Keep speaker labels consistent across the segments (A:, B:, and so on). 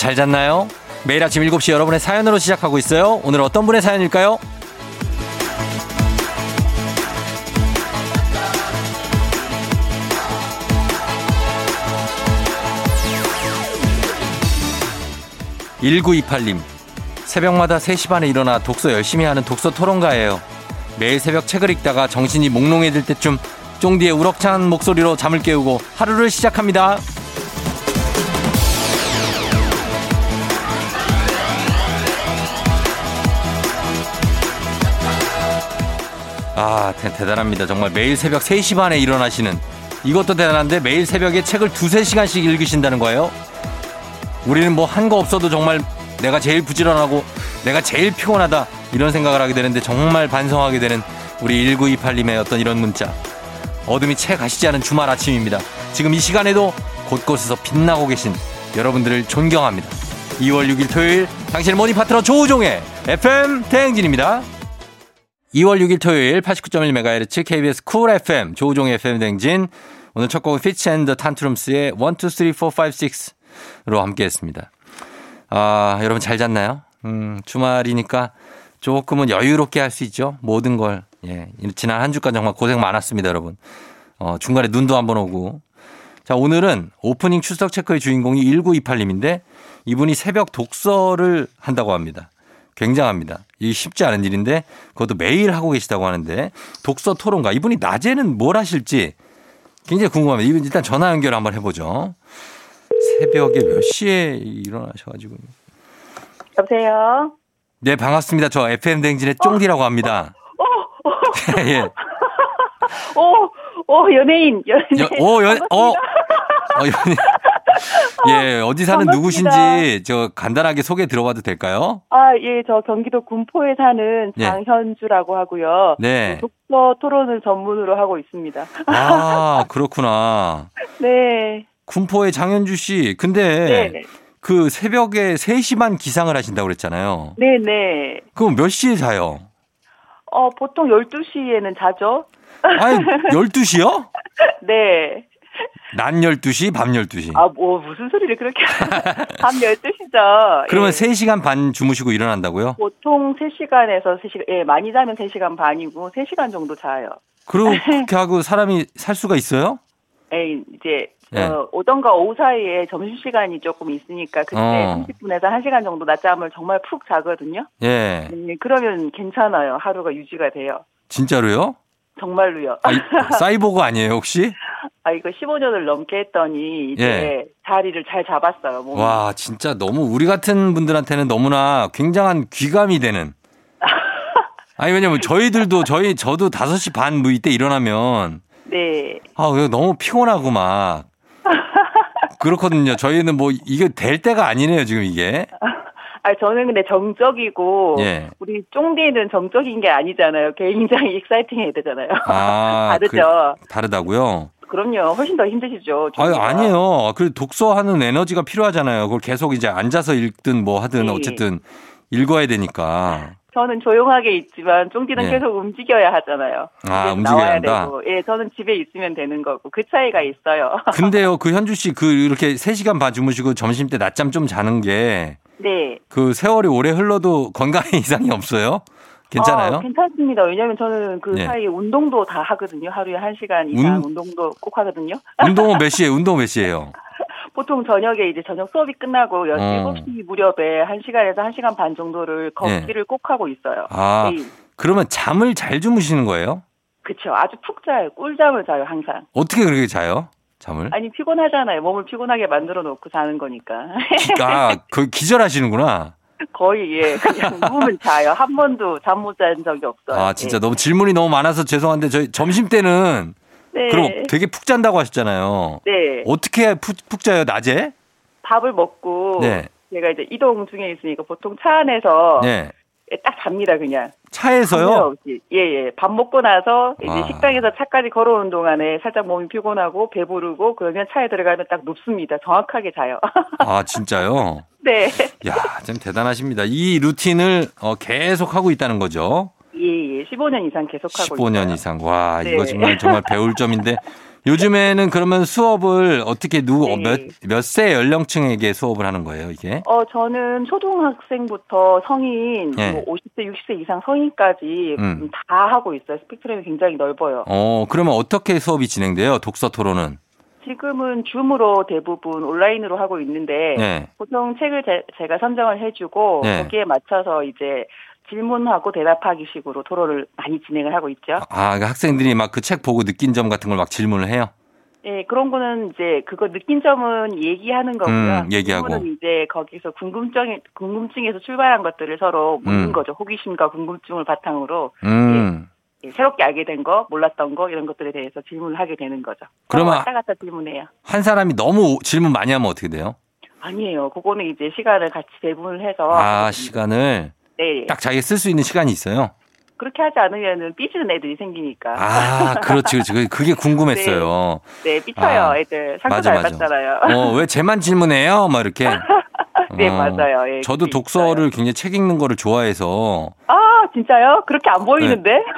A: 잘 잤나요? 매일 아침 7시 여러분의 사연으로 시작하고 있어요. 오늘 어떤 분의 사연일까요? 1928님. 새벽마다 3시 반에 일어나 독서 열심히 하는 독서 토론가예요. 매일 새벽 책을 읽다가 정신이 몽롱해질 때쯤 쫑디의 우럭찬 목소리로 잠을 깨우고 하루를 시작합니다. 아, 대, 대단합니다. 정말 매일 새벽 3시 반에 일어나시는 이것도 대단한데 매일 새벽에 책을 두세 시간씩 읽으신다는 거예요? 우리는 뭐 한 거 없어도 정말 내가 제일 부지런하고 내가 제일 피곤하다 이런 생각을 하게 되는데 정말 반성하게 되는 우리 1928님의 어떤 이런 문자. 어둠이 채 가시지 않은 주말 아침입니다. 지금 이 시간에도 곳곳에서 빛나고 계신 여러분들을 존경합니다. 2월 6일 토요일 당신의 morning 파트너 조우종의 FM 대행진입니다. 2월 6일 토요일 89.1MHz KBS 쿨 FM 조우종의 FM 대행진 오늘 첫 곡은 Fitz and the Tantrums의 1, 2, 3, 4, 5, 6로 함께 했습니다. 아, 여러분 잘 잤나요? 음, 주말이니까 조금은 여유롭게 할 수 있죠. 모든 걸. 예. 지난 한 주간 정말 고생 많았습니다, 여러분. 어, 중간에 눈도 한번 오고. 자, 오늘은 오프닝 출석 체크의 주인공이 1928님인데 이분이 새벽 독서를 한다고 합니다. 굉장합니다. 이 쉽지 않은 일인데 그것도 매일 하고 계시다고 하는데 독서 토론가 이분이 낮에는 뭘 하실지 굉장히 궁금합니다. 이분 일단 전화 연결 한번 해보죠. 새벽에 몇 시에 일어나셔가지고.
B: 여보세요?
A: 네, 반갑습니다. 저 FM 댕진의 쫑디라고 합니다.
B: 어, 어,
A: 예.
B: 어, 어, 연예인, 연예인.
A: 여, 오, 연, 어, 어, 연예인. 예, 어디 사는
B: 반갑습니다.
A: 누구신지 저 간단하게 소개 들어봐도 될까요?
B: 아, 예, 저 경기도 군포에 사는
A: 예.
B: 장현주라고 하고요.
A: 네.
B: 독서 토론을 전문으로 하고 있습니다.
A: 아, 그렇구나.
B: 네.
A: 군포의 장현주 씨. 근데
B: 네.
A: 그 새벽에 3시 반 기상을 하신다고 그랬잖아요.
B: 네, 네.
A: 그럼 몇 시에 자요?
B: 어, 보통 12시에는 자죠?
A: 아니, 12시요?
B: 네.
A: 낮 12시, 밤 12시.
B: 아, 뭐, 무슨 소리를 그렇게. 밤 12시죠.
A: 그러면
B: 예.
A: 3시간 반 주무시고 일어난다고요?
B: 보통 3시간에서 3시간, 예, 많이 자면 3시간 반이고, 3시간 정도 자요.
A: 그렇게 하고 사람이 살 수가 있어요?
B: 예, 이제
A: 네.
B: 어, 오전과 오후 사이에 점심 시간이 조금 있으니까 그때
A: 어.
B: 30분에서 1시간 정도 낮잠을 정말 푹 자거든요.
A: 예.
B: 네, 그러면 괜찮아요. 하루가 유지가 돼요.
A: 진짜로요?
B: 정말로요.
A: 아, 이- 사이보그 아니에요, 혹시?
B: 아 이거 15년을 넘게 했더니 이제
A: 예.
B: 자리를 잘 잡았어요. 몸이.
A: 와, 진짜 너무 우리 같은 분들한테는 너무나 굉장한 귀감이 되는. 아니, 왜냐면 저희들도 저희, 저도 5시 반 뭐 이때 일어나면
B: 네.
A: 아, 너무 피곤하고 막. 그렇거든요. 저희는 뭐 이게 될 때가 아니네요, 지금 이게.
B: 아 저는 근데 정적이고
A: 예.
B: 우리 쫑디는 정적인 게 아니잖아요. 굉장히 익사이팅해야 되잖아요.
A: 아,
B: 다르죠.
A: 그, 다르다고요?
B: 그럼요. 훨씬 더 힘드시죠.
A: 아유. 아니에요. 그 독서하는 에너지가 필요하잖아요. 그걸 계속 이제 앉아서 읽든 뭐 하든
B: 네.
A: 어쨌든 읽어야 되니까.
B: 저는 조용하게 있지만 쫑디는
A: 예.
B: 계속 움직여야 하잖아요.
A: 아, 움직여야 한다?
B: 되고. 예, 저는 집에 있으면 되는 거고 그 차이가 있어요.
A: 근데요, 그 현주 씨 그 이렇게 3시간 반 주무시고 점심 때 낮잠 좀 자는 게
B: 네.
A: 그 세월이 오래 흘러도 건강에 이상이 없어요? 괜찮아요?
B: 어, 괜찮습니다. 왜냐하면 저는 그
A: 네.
B: 사이 운동도 다 하거든요. 하루에 한 시간 이상
A: 운-
B: 운동도 꼭 하거든요.
A: 운동은 몇 시에? 운동 몇 시에요?
B: 보통 저녁에 이제 저녁 수업이 끝나고 여
A: 어.
B: 7시 무렵에 1시간에서 1시간 반 정도를 걷기를 꼭 하고 있어요.
A: 네. 아,
B: 네.
A: 그러면 잠을 잘 주무시는 거예요?
B: 그쵸. 아주 푹 자요. 꿀잠을 자요, 항상.
A: 어떻게 그렇게 자요? 잠을?
B: 아니, 피곤하잖아요. 몸을 피곤하게 만들어 놓고 자는 거니까.
A: 아, 그 기절하시는구나.
B: 거의, 예. 그냥 누우면 자요. 한 번도 잠 못 잔 적이 없어요.
A: 아, 진짜
B: 예.
A: 너무 질문이 너무 많아서 죄송한데 저희 점심 때는
B: 네.
A: 그럼 되게 푹 잔다고 하셨잖아요.
B: 네.
A: 어떻게 푹, 푹 자요? 낮에?
B: 밥을 먹고.
A: 네.
B: 제가 이제 이동 중에 있으니까 보통 차 안에서
A: 네.
B: 딱 잡니다, 그냥.
A: 차에서요?
B: 없이. 예, 예. 밥 먹고 나서 이제
A: 아.
B: 식당에서 차까지 걸어오는 동안에 살짝 몸이 피곤하고 배부르고 그러면 차에 들어가면 딱 눕습니다. 정확하게 자요.
A: 아, 진짜요?
B: 네.
A: 야, 참 대단하십니다. 이 루틴을 어, 계속 하고 있다는 거죠.
B: 예, 예. 15년 이상 계속하고
A: 15년
B: 있어요.
A: 이상. 와,
B: 네.
A: 이거 정말 정말 배울 점인데 요즘에는 그러면 수업을 어떻게 누구
B: 네.
A: 몇몇세 연령층에게 수업을 하는 거예요, 이게?
B: 어, 저는 초등학생부터 성인,
A: 네.
B: 뭐 50세, 60세 이상 성인까지
A: 음.
B: 다 하고 있어요. 스펙트럼이 굉장히 넓어요.
A: 어, 그러면 어떻게 수업이 진행돼요? 독서 토론은?
B: 지금은 줌으로 대부분 온라인으로 하고 있는데
A: 네.
B: 보통 책을 제, 가 선정을 해주고
A: 네.
B: 거기에 맞춰서 이제 질문하고 대답하기 식으로 토론을 많이 진행을 하고 있죠.
A: 아, 그 학생들이 막 그 책 보고 느낀 점 같은 걸 막 질문을 해요?
B: 예, 그런 거는 이제 그거 느낀 점은 얘기하는 거고요.
A: 음, 얘기하고.
B: 질문은 이제 거기서 궁금증 궁금증에서 출발한 것들을 서로 묻는
A: 음.
B: 거죠. 호기심과 궁금증을 바탕으로
A: 음.
B: 예, 새롭게 알게 된 거, 몰랐던 거 이런 것들에 대해서 질문을 하게 되는 거죠.
A: 그러면
B: 왔다 갔다 질문해요.
A: 한 사람이 너무 질문 많이 하면 어떻게 돼요?
B: 아니에요. 그거는 이제 시간을 같이 배분을 해서
A: 아, 시간을
B: 네,
A: 딱 자기가 쓸 수 있는 시간이 있어요?
B: 그렇게 하지 않으면은 삐지는 애들이 생기니까.
A: 아, 그렇지, 그렇지. 그게- 궁금했어요.
B: 네, 삐쳐요,
A: 아,
B: 애들. 상처 잘. 받잖아요.
A: 어, 왜 쟤만 질문해요? 막 이렇게.
B: 네,
A: 어,
B: 맞아요. 예,
A: 저도 독서를 굉장히 책 읽는 거를 좋아해서
B: 아, 진짜요? 그렇게 안 보이는데?
A: 네.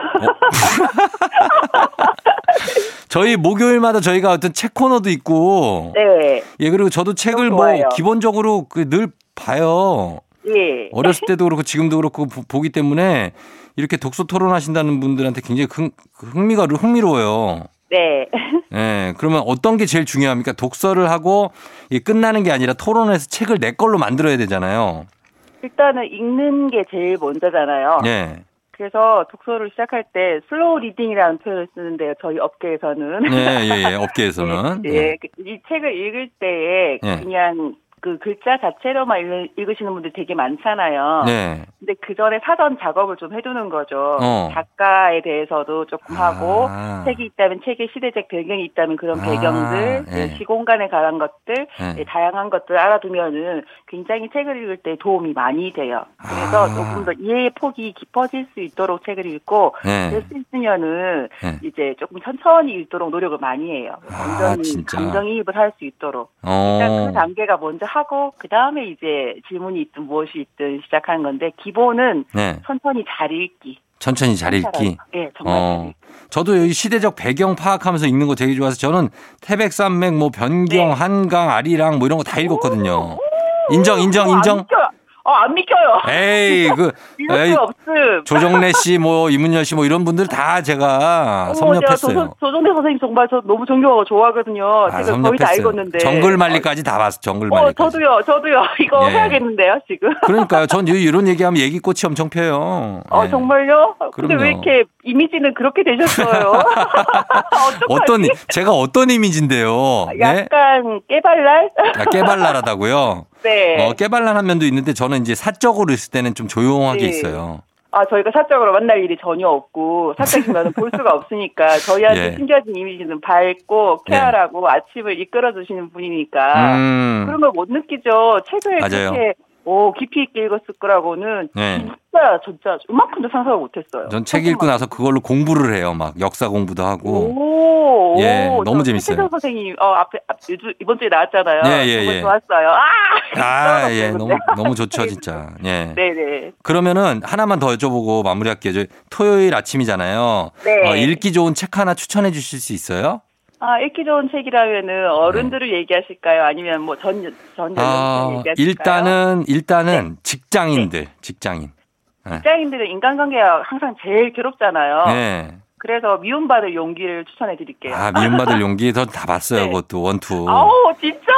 A: 저희 목요일마다 저희가 어떤 책 코너도 있고
B: 네.
A: 예 그리고 저도 책을 뭐
B: 좋아해요.
A: 기본적으로 그 늘 봐요.
B: 예.
A: 어렸을 때도 그렇고 지금도 그렇고 보- 보기 때문에 이렇게 독서 토론하신다는 분들한테 굉장히 흥, 흥미가 흥미로워요.
B: 네.
A: 예, 그러면 어떤 게 제일 중요합니까? 독서를 하고 이게 끝나는 게 아니라 토론해서 책을 내 걸로 만들어야 되잖아요.
B: 일단은 읽는 게 제일 먼저잖아요.
A: 예.
B: 그래서 독서를 시작할 때 slow reading이라는 표현을 쓰는데요. 저희 업계에서는.
A: 예, 예, 예. 업계에서는.
B: 예,
A: 예.
B: 예. 이 책을 읽을 때에
A: 예.
B: 그냥 그 글자 자체로만 읽- 읽으시는 분들 되게 많잖아요.
A: 네.
B: 근데 그 전에 사전 작업을 좀 해두는 거죠.
A: 어.
B: 작가에 대해서도 조금 하고
A: 아.
B: 책이 있다면 책의 시대적 배경이 있다면 그런
A: 아,
B: 배경들,
A: 예.
B: 예, 시공간에 관한 것들,
A: 예.
B: 예, 다양한 것들 알아두면은 굉장히 책을 읽을 때 도움이 많이 돼요. 그래서
A: 아.
B: 조금 더 이해의 폭이 깊어질 수 있도록 책을 읽고
A: 예.
B: 될수 있으면은
A: 예.
B: 이제 조금 천천히 읽도록 노력을 많이 해요.
A: 아,
B: 완전히
A: 진짜.
B: 감정이입을 할 수 있도록. 일단
A: 어.
B: 그 단계가 먼저 하고 그 다음에 이제 질문이 있든 무엇이 있든 시작하는 건데 기본은
A: 네.
B: 천천히 잘 읽기.
A: 천천히 잘 읽기.
B: 예, 정말 잘
A: 어. 저도 여기 시대적 배경 파악하면서 읽는 거 되게 좋아해서 저는 태백산맥, 뭐 변경,
B: 네.
A: 한강, 아리랑 뭐 이런 거 다 읽었거든요. 인정, 인정,
B: 어,
A: 인정.
B: 어, 안 믿겨요.
A: 에이, 그 에이,
B: 수 없음.
A: 조정래 씨, 뭐 이문열 씨, 뭐 이런 분들 다 제가
B: 제가
A: 섭렵했어요.
B: 조- 조정래 선생님 정말 저 너무 존경하고 좋아하거든요.
A: 아,
B: 제가 거의 다. 읽었는데.
A: 정글만리까지 다 봤어.
B: 어,
A: 정글만리까지.
B: 저도요, 저도요. 이거
A: 예.
B: 해야겠는데요, 지금.
A: 그러니까요. 전 이런 얘기하면 얘기꽃이 엄청 펴요.
B: 어,
A: 예.
B: 정말요? 근데
A: 그럼요.
B: 왜 이렇게 이미지는 그렇게 되셨어요?
A: 어떤 제가 어떤 이미지인데요? 예?
B: 약간 깨발랄?
A: 아, 깨발랄하다고요?
B: 네.
A: 어, 깨발랄한 면도 있는데 저는 이제 사적으로 있을 때는 좀 조용하게
B: 네.
A: 있어요.
B: 아, 저희가 사적으로 만날 일이 전혀 없고, 사적이면 볼 수가 없으니까, 저희한테
A: 예.
B: 숨겨진 이미지는 밝고, 쾌활하고, 아침을 이끌어 주시는 분이니까,
A: 음.
B: 그런 걸 못 느끼죠. 책을
A: 맞아요.
B: 그렇게, 오, 깊이 있게 읽었을 거라고는,
A: 네.
B: 진짜, 진짜, 이만큼도 상상을 못 했어요.
A: 전 책 읽고 나서 그걸로 공부를 해요. 막 역사 공부도 하고.
B: 오,
A: 예,
B: 오,
A: 너무
B: 저
A: 재밌어요.
B: 선생님, 어, 앞에, 앞, 이번 주에 나왔잖아요.
A: 예, 예, 예.
B: 좋았어요. 아!
A: 아, 예. 너무. 너무 좋죠, 진짜. 예.
B: 네 네.
A: 그러면은 하나만 더 여쭤보고 마무리할게요. 저 토요일 아침이잖아요.
B: 네.
A: 어, 읽기 좋은 책 하나 추천해 주실 수 있어요?
B: 아, 읽기 좋은 책이라면은 어른들을 얘기하실까요? 아니면 뭐 전, 전
A: 네. 아,
B: 연령층 얘기하실까요?
A: 일단은 일단은
B: 네.
A: 직장인들, 직장인.
B: 직장인들은 인간관계가 항상 제일 괴롭잖아요.
A: 네.
B: 그래서 미움받을 용기를 추천해 드릴게요.
A: 아, 미움받을 용기 저 다 봤어요.
B: 네.
A: 그것도 one two.
B: 아우, 진짜!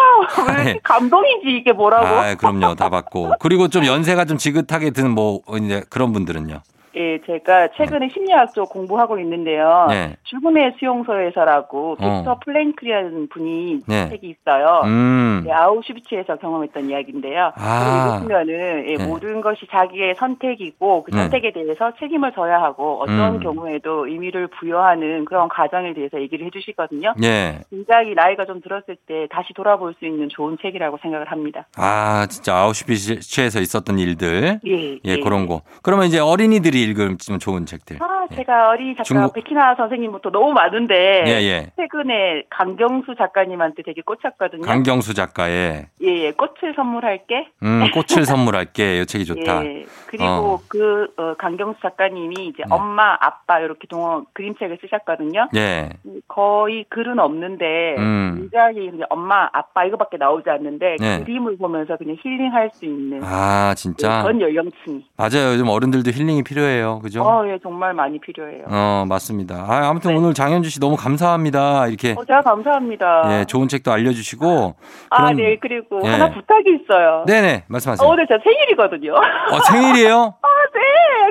B: 왜
A: 네.
B: 감동이지, 이게 뭐라고?
A: 아, 그럼요. 다 봤고. 그리고 좀 연세가 좀 지긋하게 든 뭐 이제 그런 분들은요.
B: 예, 제가 최근에 심리학 쪽 공부하고 있는데요.
A: 네.
B: 죽음의 수용소에서라고
A: 어.
B: 빅터 프랭클이라는 분이
A: 네.
B: 책이 있어요.
A: 음.
B: 네, 아우슈비츠에서 경험했던 이야기인데요.
A: 아.
B: 읽으면은 예,
A: 네.
B: 모든 것이 자기의 선택이고 그
A: 네.
B: 선택에 대해서 책임을 져야 하고 어떤
A: 음.
B: 경우에도 의미를 부여하는 그런 과정에 대해서 얘기를 해주시거든요.
A: 예.
B: 굉장히 나이가 좀 들었을 때 다시 돌아볼 수 있는 좋은 책이라고 생각을 합니다.
A: 아, 진짜 아우슈비츠에서 있었던 일들.
B: 예,
A: 예, 그런 거. 그러면 이제 어린이들이 읽으면 좀 좋은 책들.
B: 아, 제가 어린 작가
A: 중국-
B: 백희나 선생님부터 너무 많은데
A: 예, 예.
B: 최근에 강경수 작가님한테 되게 꽂혔거든요.
A: 강경수 작가의
B: 예, 예, 꽃을 선물할게.
A: 음, 꽃을 선물할게. 이 책이 좋다.
B: 예. 그리고
A: 어.
B: 그 어, 강경수 작가님이 이제
A: 네.
B: 엄마, 아빠 이렇게 동어 그림책을 쓰셨거든요.
A: 예.
B: 거의 글은 없는데
A: 음.
B: 굉장히 이제 엄마, 아빠 이거밖에 나오지 않는데
A: 네.
B: 그림을 보면서 그냥 힐링할 수 있는
A: 아, 진짜.
B: 전 연령층이.
A: 맞아요. 요즘 어른들도 힐링이 필요해요. 그죠?
B: 어, 예, 정말 많이 필요해요.
A: 어, 맞습니다. 아, 아무튼
B: 네.
A: 오늘 장현주 씨 너무 감사합니다. 이렇게
B: 어, 제가 감사합니다.
A: 예, 좋은 책도 알려주시고.
B: 아,
A: 그럼-
B: 네, 그리고
A: 예.
B: 하나 부탁이 있어요.
A: 네네, 말씀하세요.
B: 어, 오늘 제 생일이거든요.
A: 어, 생일이에요?
B: 아, 네.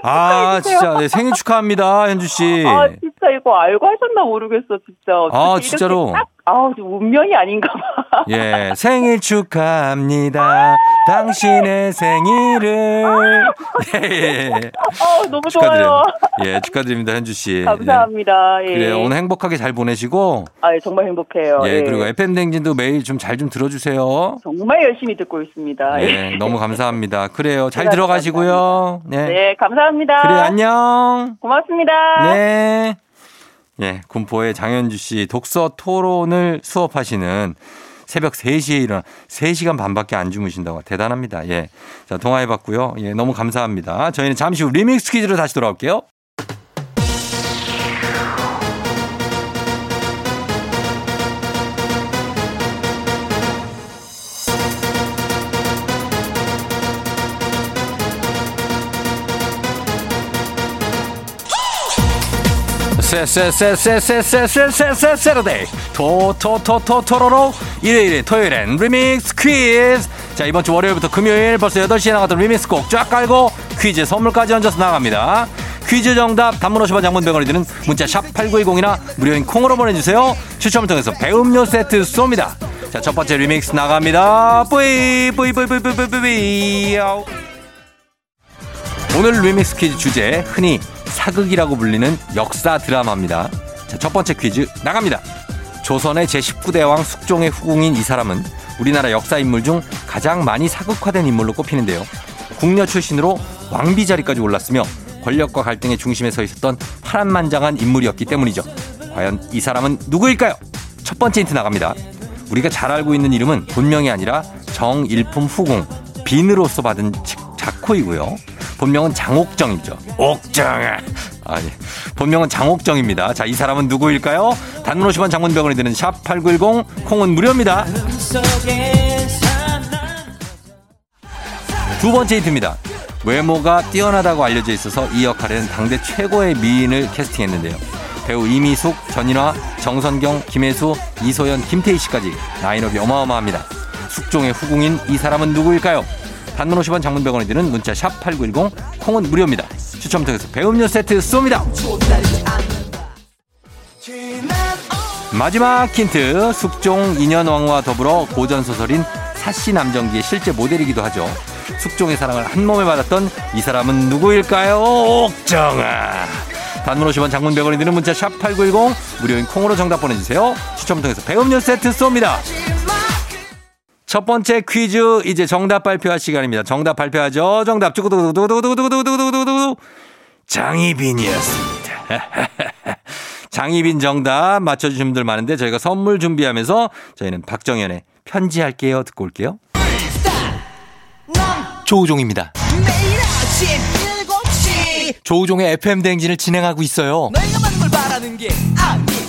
A: 아. 진짜. 네, 생일 축하합니다, 현주 씨.
B: 아, 진짜 이거 알고 하셨나 모르겠어, 진짜.
A: 아, 진짜로?
B: 딱, 좀 운명이 아닌가 봐.
A: 예, 생일 축하합니다. 당신의 생일을. 예, 예, 예.
B: 아, 너무
A: 축하드려요.
B: 좋아요.
A: 예, 축하드립니다, 현주 씨.
B: 감사합니다.
A: 예.
B: 예.
A: 그래요. 오늘 행복하게 잘 보내시고.
B: 아, 예, 정말 행복해요.
A: 예,
B: 예.
A: 그리고 FM댕진도 매일 좀잘좀 들어주세요.
B: 정말 열심히 듣고 있습니다.
A: 예, 너무 감사합니다. 그래요. 잘 들어가시고요. 네.
B: 네, 감사합니다.
A: 그래, 안녕.
B: 고맙습니다.
A: 네. 예, 군포의 장현주 씨 독서 토론을 수업하시는 새벽 3시에 일어나 3시간 반밖에 안 주무신다고 대단합니다. 예. 자, 통화해 봤고요. 예, 너무 감사합니다. 저희는 잠시 후 리믹스 퀴즈로 다시 돌아올게요. 세세세세세세세세세세데이 토토토토토로로 일요일에 토요일엔 리믹스 퀴즈 자 이번 주 월요일부터 금요일 벌써 8시에 나갔던 리믹스 곡 쫙 깔고 퀴즈 선물까지 얹어서 나갑니다 퀴즈 정답 단문 50원 장문 100원이 드는 문자 샵 8910이나 무료인 콩으로 보내주세요 추첨을 통해서 배음료 세트 쏩니다 자 첫 번째 리믹스 나갑니다 뿌이 뿌이 뿌이 뿌이 뿌이 뿌이 뿌이. 오늘 리믹스 퀴즈 주제 흔히 사극이라고 불리는 역사 드라마입니다. 자, 첫 번째 퀴즈 나갑니다. 조선의 제19대 왕 숙종의 후궁인 이 사람은 우리나라 역사 인물 중 가장 많이 사극화된 인물로 꼽히는데요. 궁녀 출신으로 왕비 자리까지 올랐으며 권력과 갈등의 중심에 서 있었던 파란만장한 인물이었기 때문이죠. 과연 이 사람은 누구일까요? 첫 번째 힌트 나갑니다. 우리가 잘 알고 있는 이름은 본명이 아니라 정일품 후궁 빈으로서 받은 자코이고요. 본명은 장옥정이죠. 옥정아. 아니, 본명은 장옥정입니다. 자, 이 사람은 누구일까요? 단문 50원 장문병원이 드는 샵 8910 콩은 무료입니다. 두 번째 힌트입니다. 외모가 뛰어나다고 알려져 있어서 이 역할에는 당대 최고의 미인을 캐스팅했는데요. 배우 이미숙, 전인화, 정선경, 김혜수, 이소연, 김태희 씨까지 라인업이 어마어마합니다. 숙종의 후궁인 이 사람은 누구일까요? 단문 50원 장문 100원이 드는 문자 샵 8910 콩은 무료입니다. 추첨 통해서 배음료 세트 쏩니다. 마지막 힌트 숙종 인현왕후와 더불어 고전소설인 사시남정기의 실제 모델이기도 하죠. 숙종의 사랑을 한 몸에 받았던 이 사람은 누구일까요? 옥정아. 단문 50원 장문 100원이 드는 문자 샵 8910 무료인 콩으로 정답 보내주세요. 추첨 통해서 배음료 세트 쏩니다. 첫 번째 퀴즈 이제 정답 발표할 시간입니다. 정답 발표하죠. 정답 쭈구두구두구두구두구두구두구두구 장희빈이었습니다. 장희빈 정답 맞춰주신 분들 많은데 저희가 선물 준비하면서 저희는 박정현의 편지할게요 듣고 올게요. 조우종입니다.
C: 매일 아침 7시
A: 조우종의 FM 대행진을 진행하고 있어요.
C: 내가 만걸 바라는 게 아.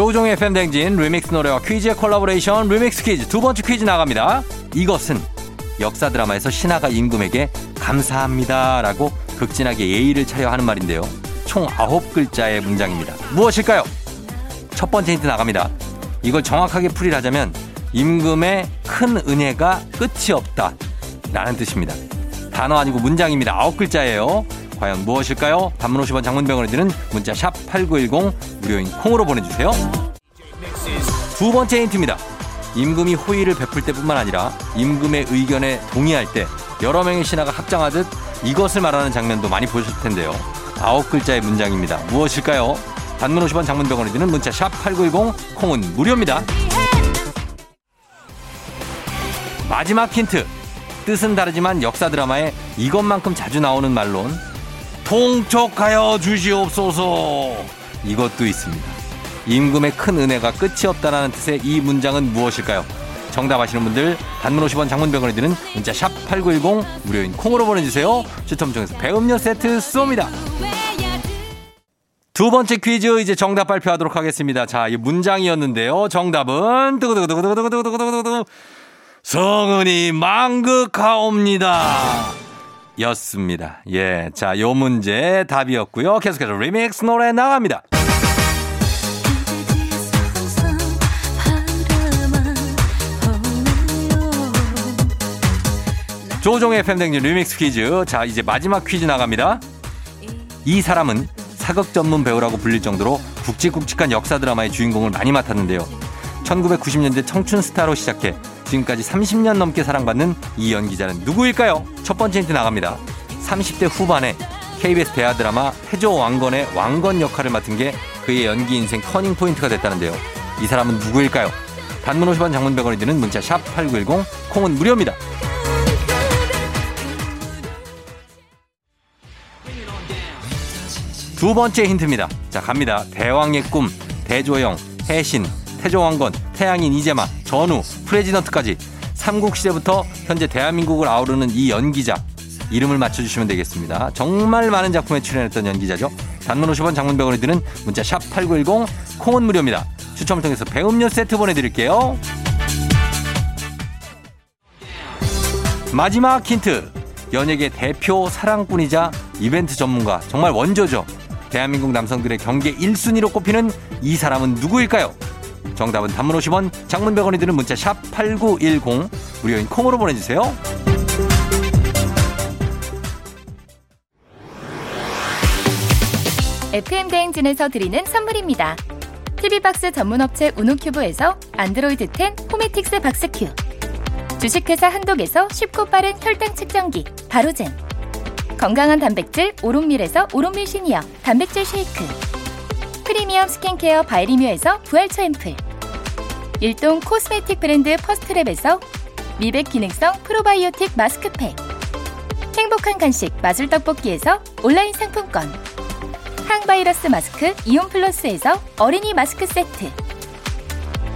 A: 조우종의 대행진 리믹스 노래와 퀴즈의 콜라보레이션 리믹스 퀴즈 두 번째 퀴즈 나갑니다. 이것은 역사 드라마에서 신하가 임금에게 감사합니다 라고 극진하게 예의를 차려 하는 말인데요. 총 아홉 글자의 문장입니다. 무엇일까요? 첫 번째 힌트 나갑니다. 이걸 정확하게 풀이하자면 임금의 큰 은혜가 끝이 없다 라는 뜻입니다. 단어 아니고 문장입니다. 아홉 글자예요. 과연 무엇일까요? 단문 50원 장문병원에 드는 문자 샵 8910 무료인 콩으로 보내주세요. 두 번째 힌트입니다. 임금이 호의를 베풀 때뿐만 아니라 임금의 의견에 동의할 때 여러 명의 신하가 합장하듯 이것을 말하는 장면도 많이 보셨을 텐데요. 아홉 글자의 문장입니다. 무엇일까요? 단문 50원 장문병원에 드는 문자 샵 8910 콩은 무료입니다. 마지막 힌트. 뜻은 다르지만 역사 드라마에 이것만큼 자주 나오는 말론 통촉하여 주시옵소서. 이것도 있습니다. 임금의 큰 은혜가 끝이 없다라는 뜻의 이 문장은 무엇일까요? 정답 아시는 분들 단문 50원 장문병원에 드는 문자 샵 8910 무료인 콩으로 보내주세요. 추첨 중에서 배음료 세트 쏩니다. 두 번째 퀴즈 이제 정답 발표하도록 하겠습니다. 자, 이 문장이었는데요. 정답은 두구두구두구두구두구두구두구 성은이 망극하옵니다. 였습니다. 예. 자, 요 문제 답이었고요. 계속해서 리믹스 노래 나갑니다. 조우종의 FM 대행진 리믹스 퀴즈. 자, 이제 마지막 퀴즈 나갑니다. 이 사람은 사극 전문 배우라고 불릴 정도로 굵직굵직한 역사 드라마의 주인공을 많이 맡았는데요. 1990년대 청춘 스타로 시작해 지금까지 30년 넘게 사랑받는 이 연기자는 누구일까요? 첫 번째 힌트 나갑니다. 30대 후반에 KBS 대하 드라마 태조 왕건의 왕건 역할을 맡은 게 그의 연기 인생 터닝 포인트가 됐다는데요. 이 사람은 누구일까요? 단문 50원 장문 100원이 드는 문자 샵 8910 콩은 무료입니다. 두 번째 힌트입니다. 자, 갑니다. 대왕의 꿈, 대조영, 해신, 태조왕건, 태양인 이재마, 전우, 프레지던트까지 삼국시대부터 현재 대한민국을 아우르는 이 연기자 이름을 맞춰주시면 되겠습니다. 정말 많은 작품에 출연했던 연기자죠. 단문 50원 장문 100원이 드는 문자 샵 8910 콩은 무료입니다. 추첨을 통해서 배음료 세트 보내드릴게요. 마지막 힌트. 연예계 대표 사랑꾼이자 이벤트 전문가 정말 원조죠. 대한민국 남성들의 경계 1순위로 꼽히는 이 사람은 누구일까요? 정답은 단문 50원, 장문 100원이 드는 문자 샵 8910 무료인 콩으로 보내주세요.
D: FM 대행진에서 드리는 선물입니다. TV박스 전문업체 우노큐브에서 안드로이드 10 호메틱스 박스큐 주식회사 한독에서 쉽고 빠른 혈당 측정기 바로젠 건강한 단백질 오롯밀에서 오롯밀 시니어 단백질 쉐이크 프리미엄 스킨케어 바이리뮤에서 부활초 앰플. 일동 코스메틱 브랜드 퍼스트랩에서 미백 기능성 프로바이오틱 마스크팩. 행복한 간식 마술 떡볶이에서 온라인 상품권. 항바이러스 마스크 이온 플러스에서 어린이 마스크 세트.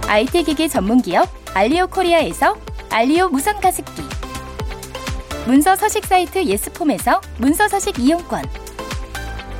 D: IT 기기 전문 기업 알리오 코리아에서 알리오 무선 가습기. 문서 서식 사이트 예스폼에서 문서 서식 이용권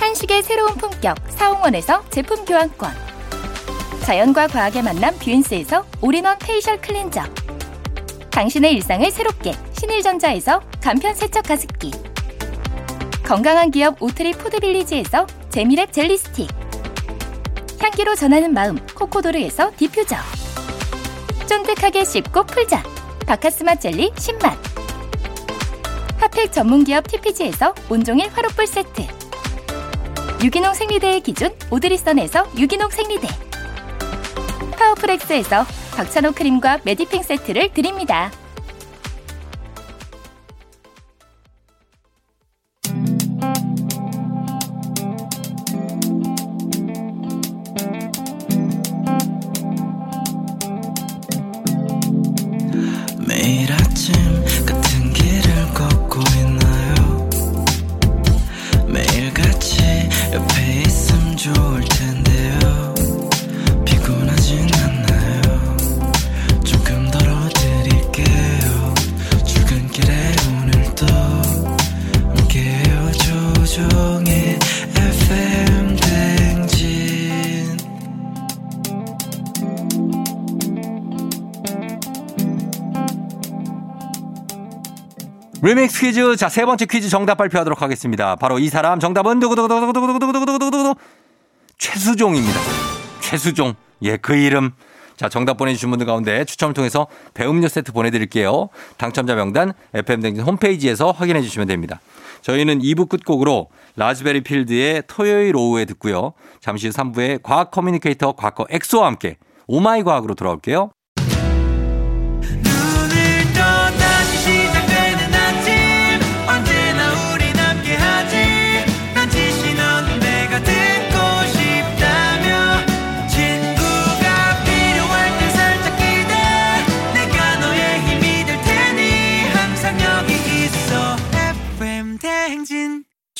D: 한식의 새로운 품격 사홍원에서 제품 교환권. 자연과 과학의 만남 뷰인스에서 all-in-one facial cleanser. 당신의 일상을 새롭게 신일전자에서 간편 세척 가습기. 건강한 기업 오트리 푸드빌리지에서 재미랩 젤리 스틱. 향기로 전하는 마음 코코도르에서 디퓨저. 쫀득하게 씹고 풀자. 바카스마 젤리 10만. 핫팩 전문기업 TPG에서 온종일 화롯불 세트 유기농 생리대의 기준 오드리선에서 유기농 생리대 파워프렉스에서 박찬호 크림과 메디핑 세트를 드립니다.
A: 리믹스 퀴즈 자 세 번째 퀴즈 정답 발표하도록 하겠습니다. 바로 이 사람 정답은 누구누구누구누구누구누구누구 최수종입니다. 최수종 예 그 이름 자 정답 보내주신 분들 가운데 추첨을 통해서 배음료 세트 보내드릴게요. 당첨자 명단 FM 대행진 홈페이지에서 확인해 주시면 됩니다. 저희는 2부 끝곡으로 라즈베리 필드의 토요일 오후에 듣고요. 잠시 후 3부에 과학 커뮤니케이터 과거 엑소와 함께 오마이 과학으로 돌아올게요.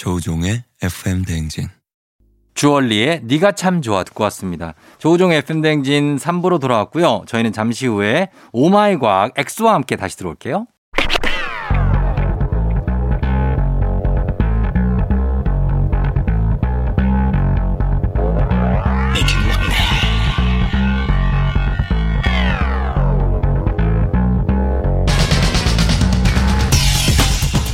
E: 조우종의 FM 대행진.
A: 주얼리의 네가 참 좋아 듣고 왔습니다. 조우종 FM 댕진 3부로 돌아왔고요. 저희는 잠시 후에 오마이 과학 엑소와 함께 다시 들어올게요.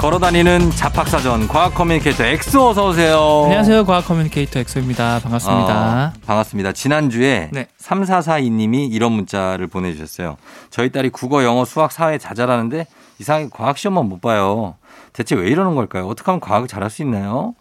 A: 걸어다니는 잡학사전 과학 커뮤니케이터 엑소 어서 오세요.
F: 안녕하세요. 과학 커뮤니케이터 엑소입니다. 반갑습니다.
A: 어, 반갑습니다. 지난주에
F: 네.
A: 3442님이 이런 문자를 보내주셨어요. 저희 딸이 국어, 영어, 수학, 사회 다 잘하는데 이상하게 과학 시험만 못 봐요. 대체 왜 이러는 걸까요? 어떻게 하면 과학을 잘할 수 있나요?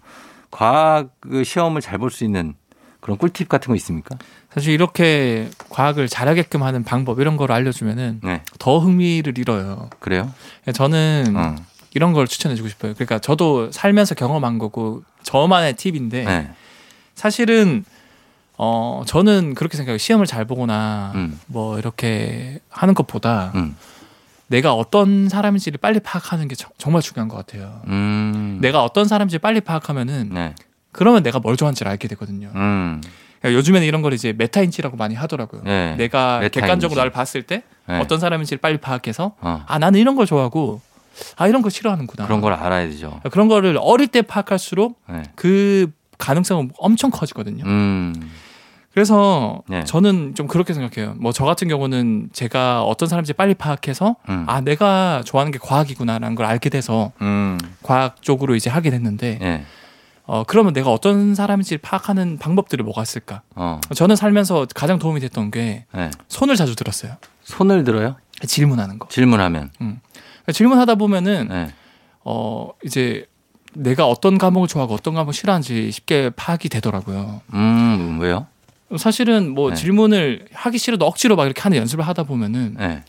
A: 과학 그 시험을 잘 볼 수 있는 그런 꿀팁 같은 거 있습니까?
F: 사실 이렇게 과학을 잘하게끔 하는 방법 이런 걸 알려주면은
A: 네.
F: 더 흥미를 잃어요.
A: 그래요?
F: 저는
A: 어.
F: 이런 걸 추천해주고 싶어요. 그러니까 저도 살면서 경험한 거고 저만의 팁인데
A: 네.
F: 사실은 어 저는 그렇게 생각해요. 시험을 잘 보거나
A: 음.
F: 뭐 이렇게 하는 것보다
A: 음.
F: 내가 어떤 사람인지를 빨리 파악하는 게 정- 정말 중요한 것 같아요.
A: 음.
F: 내가 어떤 사람인지 빨리 파악하면은
A: 네.
F: 그러면 내가 뭘 좋아하는지를 알게 되거든요.
A: 음.
F: 그러니까 요즘에는 이런 걸 이제 메타인지라고 많이 하더라고요.
A: 네.
F: 내가
A: 메타인지.
F: 객관적으로 나를 봤을 때
A: 네.
F: 어떤 사람인지를 빨리 파악해서
A: 어.
F: 아 나는 이런 걸 좋아하고 아 이런 걸 싫어하는구나.
A: 그런 걸 알아야 되죠.
F: 그런 거를 어릴 때 파악할수록
A: 네.
F: 그 가능성은 엄청 커지거든요.
A: 음.
F: 그래서
A: 네.
F: 저는 좀 그렇게 생각해요. 뭐 저 같은 경우는 제가 어떤 사람인지 빨리 파악해서
A: 음.
F: 아 내가 좋아하는 게 과학이구나라는 걸 알게 돼서
A: 음.
F: 과학 쪽으로 이제 하게 됐는데
A: 예.
F: 어 그러면 내가 어떤 사람인지 파악하는 방법들이 뭐가 있을까?
A: 어.
F: 저는 살면서 가장 도움이 됐던 게
A: 예.
F: 손을 자주 들었어요.
A: 손을 들어요?
F: 질문하는 거.
A: 질문하면.
F: 질문하다 보면은
A: 예.
F: 어 이제 내가 어떤 과목을 좋아하고 어떤 과목을 싫어하는지 쉽게 파악이 되더라고요.
A: 음, 왜요?
F: 사실은 뭐
A: 네.
F: 질문을 하기 싫어도 억지로 막 이렇게 하는 연습을 하다 보면은
A: 예.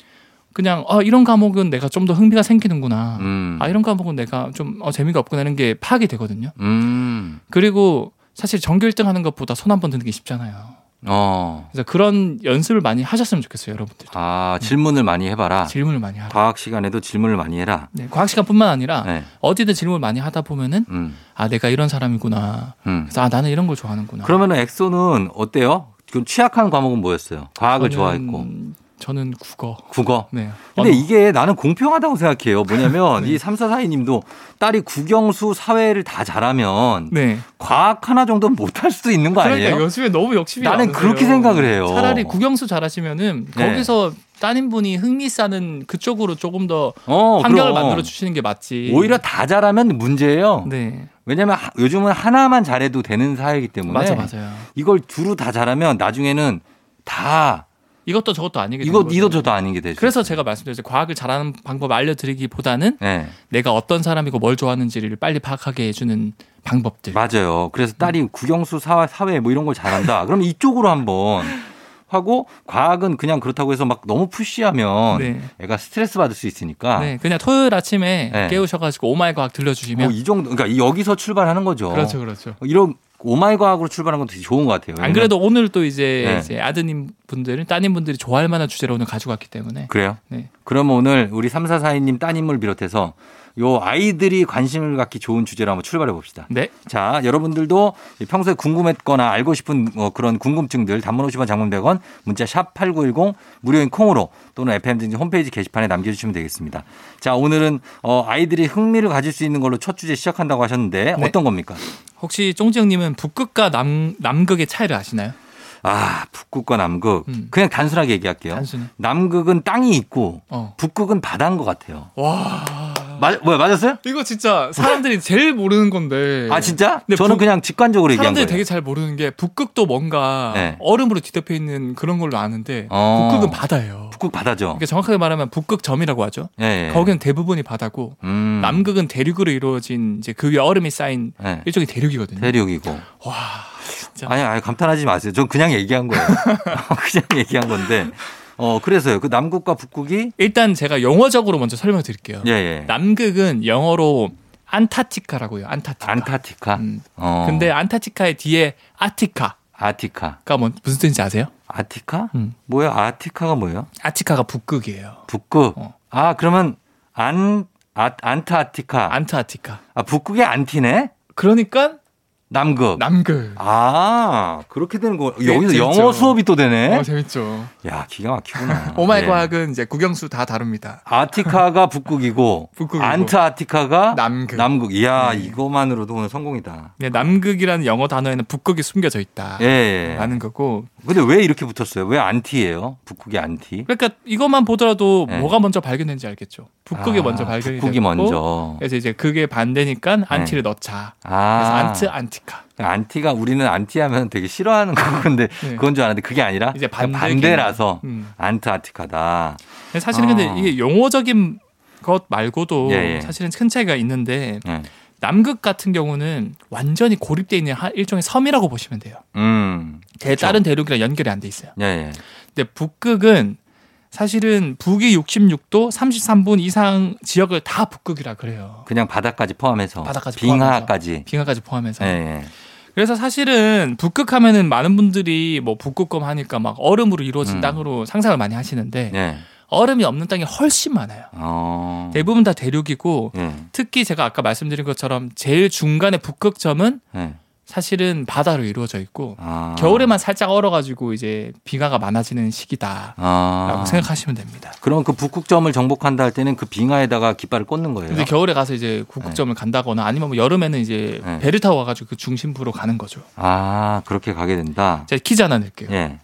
F: 그냥 아 이런 과목은 내가 좀 더 흥미가 생기는구나.
A: 음.
F: 아 이런 과목은 내가 좀 어, 재미가 없구나 이런 게 파악이 되거든요.
A: 음.
F: 그리고 사실 전교 1등 하는 것보다 손 한 번 드는 게 쉽잖아요.
A: 어.
F: 그래서 그런 연습을 많이 하셨으면 좋겠어요, 여러분들.
A: 아, 질문을 많이 해봐라.
F: 질문을 많이 하라.
A: 과학 시간에도 질문을 많이 해라.
F: 네, 과학 시간뿐만 아니라
A: 네.
F: 어디든 질문을 많이 하다 보면은
A: 음.
F: 아 내가 이런 사람이구나.
A: 음.
F: 그래서 아 나는 이런 걸 좋아하는구나.
A: 그러면은 엑소는 어때요? 그 취약한 과목은 뭐였어요? 과학을 좋아했고
F: 저는 국어.
A: 국어.
F: 네.
A: 근데. 이게 나는 공평하다고 생각해요. 뭐냐면
F: 네.
A: 이 3442님도 딸이 국영수 사회를 다 잘하면
F: 네.
A: 과학 하나 정도는 못할 수도 있는 거 아니에요?
F: 그러니까 요즘에 너무 욕심이
A: 나는
F: 많으세요.
A: 그렇게 생각을 해요.
F: 차라리 국영수 잘하시면은
A: 네.
F: 거기서 따님분이 흥미 쌓는 그쪽으로 조금 더
A: 어,
F: 환경을
A: 그럼.
F: 만들어 주시는 게 맞지.
A: 오히려 다 잘하면 문제예요.
F: 네.
A: 왜냐면 하- 요즘은 하나만 잘해도 되는 사회이기 때문에
F: 맞아 맞아요.
A: 이걸 두루 다 잘하면 나중에는 다
F: 이것도 저것도 아니게
A: 이거 이도. 저도 아닌 게 되죠.
F: 그래서 제가 말씀드렸죠. 과학을 잘하는 방법 알려드리기보다는
A: 네.
F: 내가 어떤 사람이고 뭘 좋아하는지를 빨리 파악하게 해주는 방법들.
A: 맞아요. 그래서 딸이 국영수 사, 사회 뭐 이런 걸 잘한다. 그럼 이쪽으로 한번 하고 과학은 그냥 그렇다고 해서 막 너무 푸시하면
F: 네.
A: 애가 스트레스 받을 수 있으니까
F: 네, 그냥 토요일 아침에
A: 네.
F: 깨우셔가지고 오마이 과학 들려주시면
A: 뭐이 정도 그러니까 여기서 출발하는 거죠.
F: 그렇죠, 그렇죠.
A: 이런 오마이 과학으로 출발하는 건 되게 좋은 것 같아요.
F: 안 그래도 오늘 또 이제,
A: 네.
F: 이제 아드님 분들, 따님 분들이 좋아할 만한 주제로 오늘 가지고 왔기 때문에
A: 그래요?
F: 네.
A: 그럼 오늘 우리 3442님 따님을 비롯해서 요 아이들이 관심을 갖기 좋은 주제로 한번 출발해 봅시다.
F: 네,
A: 자, 여러분들도 평소에 궁금했거나 알고 싶은 뭐 그런 궁금증들 단문 50원 장문 100원 문자 샵 8910 무료인 콩으로 또는 FM 등지 홈페이지 게시판에 남겨 주시면 되겠습니다. 자, 오늘은 어, 아이들이 흥미를 가질 수 있는 걸로 첫 주제 시작한다고 하셨는데
F: 네.
A: 어떤 겁니까?
F: 혹시 쫑지 형님은 북극과 남 남극의 차이를 아시나요?
A: 아, 북극과 남극.
F: 음.
A: 그냥 단순하게 얘기할게요.
F: 단순히.
A: 남극은 땅이 있고
F: 어.
A: 북극은 바다인 것 같아요.
F: 와,
A: 맞, 뭐야, 맞았어요?
F: 이거 진짜 사람들이 제일 모르는 건데.
A: 아, 진짜?
F: 근데
A: 저는
F: 북-
A: 그냥 직관적으로 얘기한
F: 사람들이
A: 거예요.
F: 되게 잘 모르는 게 북극도 뭔가
A: 네.
F: 얼음으로 뒤덮여 있는 그런 걸로 아는데
A: 어.
F: 북극은 바다예요.
A: 북극 바다죠.
F: 그러니까 정확하게 말하면 북극점이라고 하죠.
A: 예, 예.
F: 거기는 대부분이 바다고
A: 음.
F: 남극은 대륙으로 이루어진 이제 그 위에 얼음이 쌓인
A: 예.
F: 일종의 대륙이거든요.
A: 대륙이고.
F: 와, 진짜.
A: 아니, 아니, 감탄하지 마세요. 전 그냥 얘기한 거예요. 그냥 얘기한 건데. 어, 그래서요. 그 남극과 북극이
F: 일단 제가 영어적으로 먼저 설명을 드릴게요.
A: 예, 예.
F: 남극은 영어로 안타티카라고 해요. 안타티카.
A: 안타티카.
F: 음.
A: 어.
F: 근데 안타티카의 뒤에 아티카가
A: 아티카.
F: 뭐 무슨 뜻인지 아세요?
A: 아티카?
F: 음.
A: 뭐야? 아티카가 뭐예요?
F: 아티카가 북극이에요.
A: 북극.
F: 어.
A: 아, 그러면 안 아,
F: Antarctica. Antarctica.
A: 아, 북극의 anti네?
F: 그러니까
A: 남극.
F: 남극.
A: 아, 그렇게 되는 거.
F: 네,
A: 여기서
F: 재밌죠.
A: 영어 수업이 또 되네.
F: 어, 재밌죠.
A: 야, 기가 막히구나.
F: 오마이
A: 예.
F: 과학은 이제 국영수 다 다릅니다.
A: 아티카가 북극이고,
F: 북극이고.
A: 안타티카가
F: 남극.
A: 이야,
F: 네.
A: 이거만으로도 오늘 성공이다.
F: 네, 남극이라는 영어 단어에는 북극이 숨겨져 있다.
A: 예, 예.
F: 라는 거고.
A: 근데 왜 이렇게 붙었어요? 왜 anti예요? 북극이 안티?
F: 그러니까 이것만 보더라도
A: 네.
F: 뭐가 먼저 발견된지 알겠죠. 북극이
A: 아,
F: 먼저 발견이
A: 북극이
F: 됐고
A: 먼저.
F: 그래서 이제 그게 반대니까 anti를 넣자. 그래서
A: 아,
F: Ant
A: Antarctica. anti가 우리는 anti하면 되게 싫어하는 건데
F: 네.
A: 그건 줄 알았는데 그게 아니라
F: 이제 반대
A: 반대라서
F: 음.
A: 안타티카다.
F: 근데 사실은
A: 아.
F: 근데 이게 용어적인 것 말고도
A: 예, 예.
F: 사실은 큰 차이가 있는데
A: 예.
F: 남극 같은 경우는 완전히 고립돼 있는 하- 일종의 섬이라고 보시면 돼요.
A: 음.
F: 대
A: 그쵸.
F: 다른 대륙이랑 연결이 안 돼 있어요.
A: 예, 예.
F: 근데 북극은 사실은 북위 66도 33분 이상 지역을 다 북극이라 그래요.
A: 그냥 바다까지 포함해서
F: 바다까지
A: 빙하까지.
F: 빙하까지 포함해서.
A: 예, 예.
F: 그래서 사실은 북극 하면은 많은 분들이 뭐 북극검 하니까 막 얼음으로 이루어진
A: 음.
F: 땅으로 상상을 많이 하시는데
A: 예.
F: 얼음이 없는 땅이 훨씬 많아요.
A: 어.
F: 대부분 다 대륙이고
A: 예.
F: 특히 제가 아까 말씀드린 것처럼 제일 중간의 북극점은
A: 예.
F: 사실은 바다로 이루어져 있고
A: 아.
F: 겨울에만 살짝 얼어가지고 이제 비가가 많아지는 시기다라고
A: 아.
F: 생각하시면 됩니다.
A: 그럼 그 북극점을 정복한다 할 때는 그 빙하에다가 깃발을 꽂는 거예요.
F: 근데 겨울에 가서 이제 북극점을 간다거나 아니면 뭐 여름에는 이제
A: 네.
F: 배를 타고 가가지고 그 중심부로 가는 거죠.
A: 아, 그렇게 가게 된다.
F: 제가 퀴즈 하나 낼게요.
A: 예.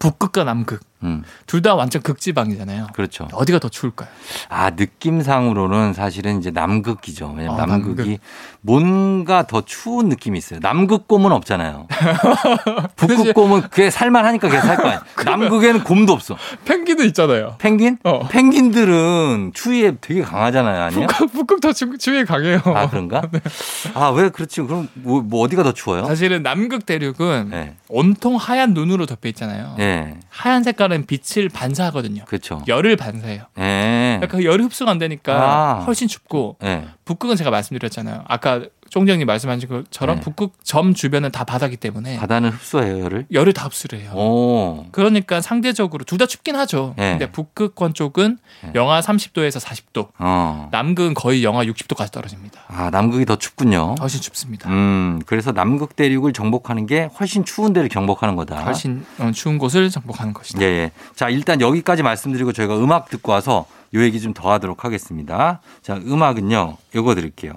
F: 북극과 남극
A: 음.
F: 둘다 완전 극지방이잖아요.
A: 그렇죠.
F: 어디가 더 추울까요?
A: 아, 느낌상으로는 사실은 이제 남극이죠. 왜냐면
F: 어,
A: 남극이 뭔가 더 추운 느낌이 있어요. 남극 곰은 없잖아요. 북극 곰은 그게 살만하니까 걔살거 아니야. 남극에는 곰도 없어.
F: 펭귄도 있잖아요.
A: 펭귄?
F: 어.
A: 펭귄들은 추위에 되게 강하잖아요. 아니요?
F: 북극, 북극 더 추, 추위에 강해요.
A: 아, 그런가? 아, 왜 그렇지? 그럼 뭐, 뭐 어디가 더 추워요?
F: 사실은 남극 대륙은
A: 네.
F: 온통 하얀 눈으로 덮여 있잖아요.
A: 예.
F: 하얀 색깔 은 빛을 반사하거든요.
A: 그렇죠.
F: 열을 반사해요.
A: 예.
F: 그러니까 그 열이 흡수가 안 되니까
A: 아.
F: 훨씬 춥고
A: 예.
F: 북극은 제가 말씀드렸잖아요. 아까 쫑정님 말씀하신 것처럼
A: 네.
F: 북극 점 주변은 다 바다기 때문에
A: 바다는 흡수해요, 열을?
F: 열을 다 흡수를 해요.
A: 오.
F: 그러니까 상대적으로 둘 다 춥긴 하죠.
A: 네.
F: 근데 북극권 쪽은
A: 네.
F: 영하 30도에서 40도,
A: 어.
F: 남극은 거의 영하 60도까지 떨어집니다.
A: 아, 남극이 더 춥군요.
F: 훨씬 춥습니다.
A: 음, 그래서 남극 대륙을 정복하는 게 훨씬 추운 데를 정복하는 거다.
F: 훨씬 어, 추운 곳을 정복하는 것이다.
A: 예, 예. 자, 일단 여기까지 말씀드리고 저희가 음악 듣고 와서 요 얘기 좀 더 하도록 하겠습니다. 자, 음악은요, 요거 드릴게요.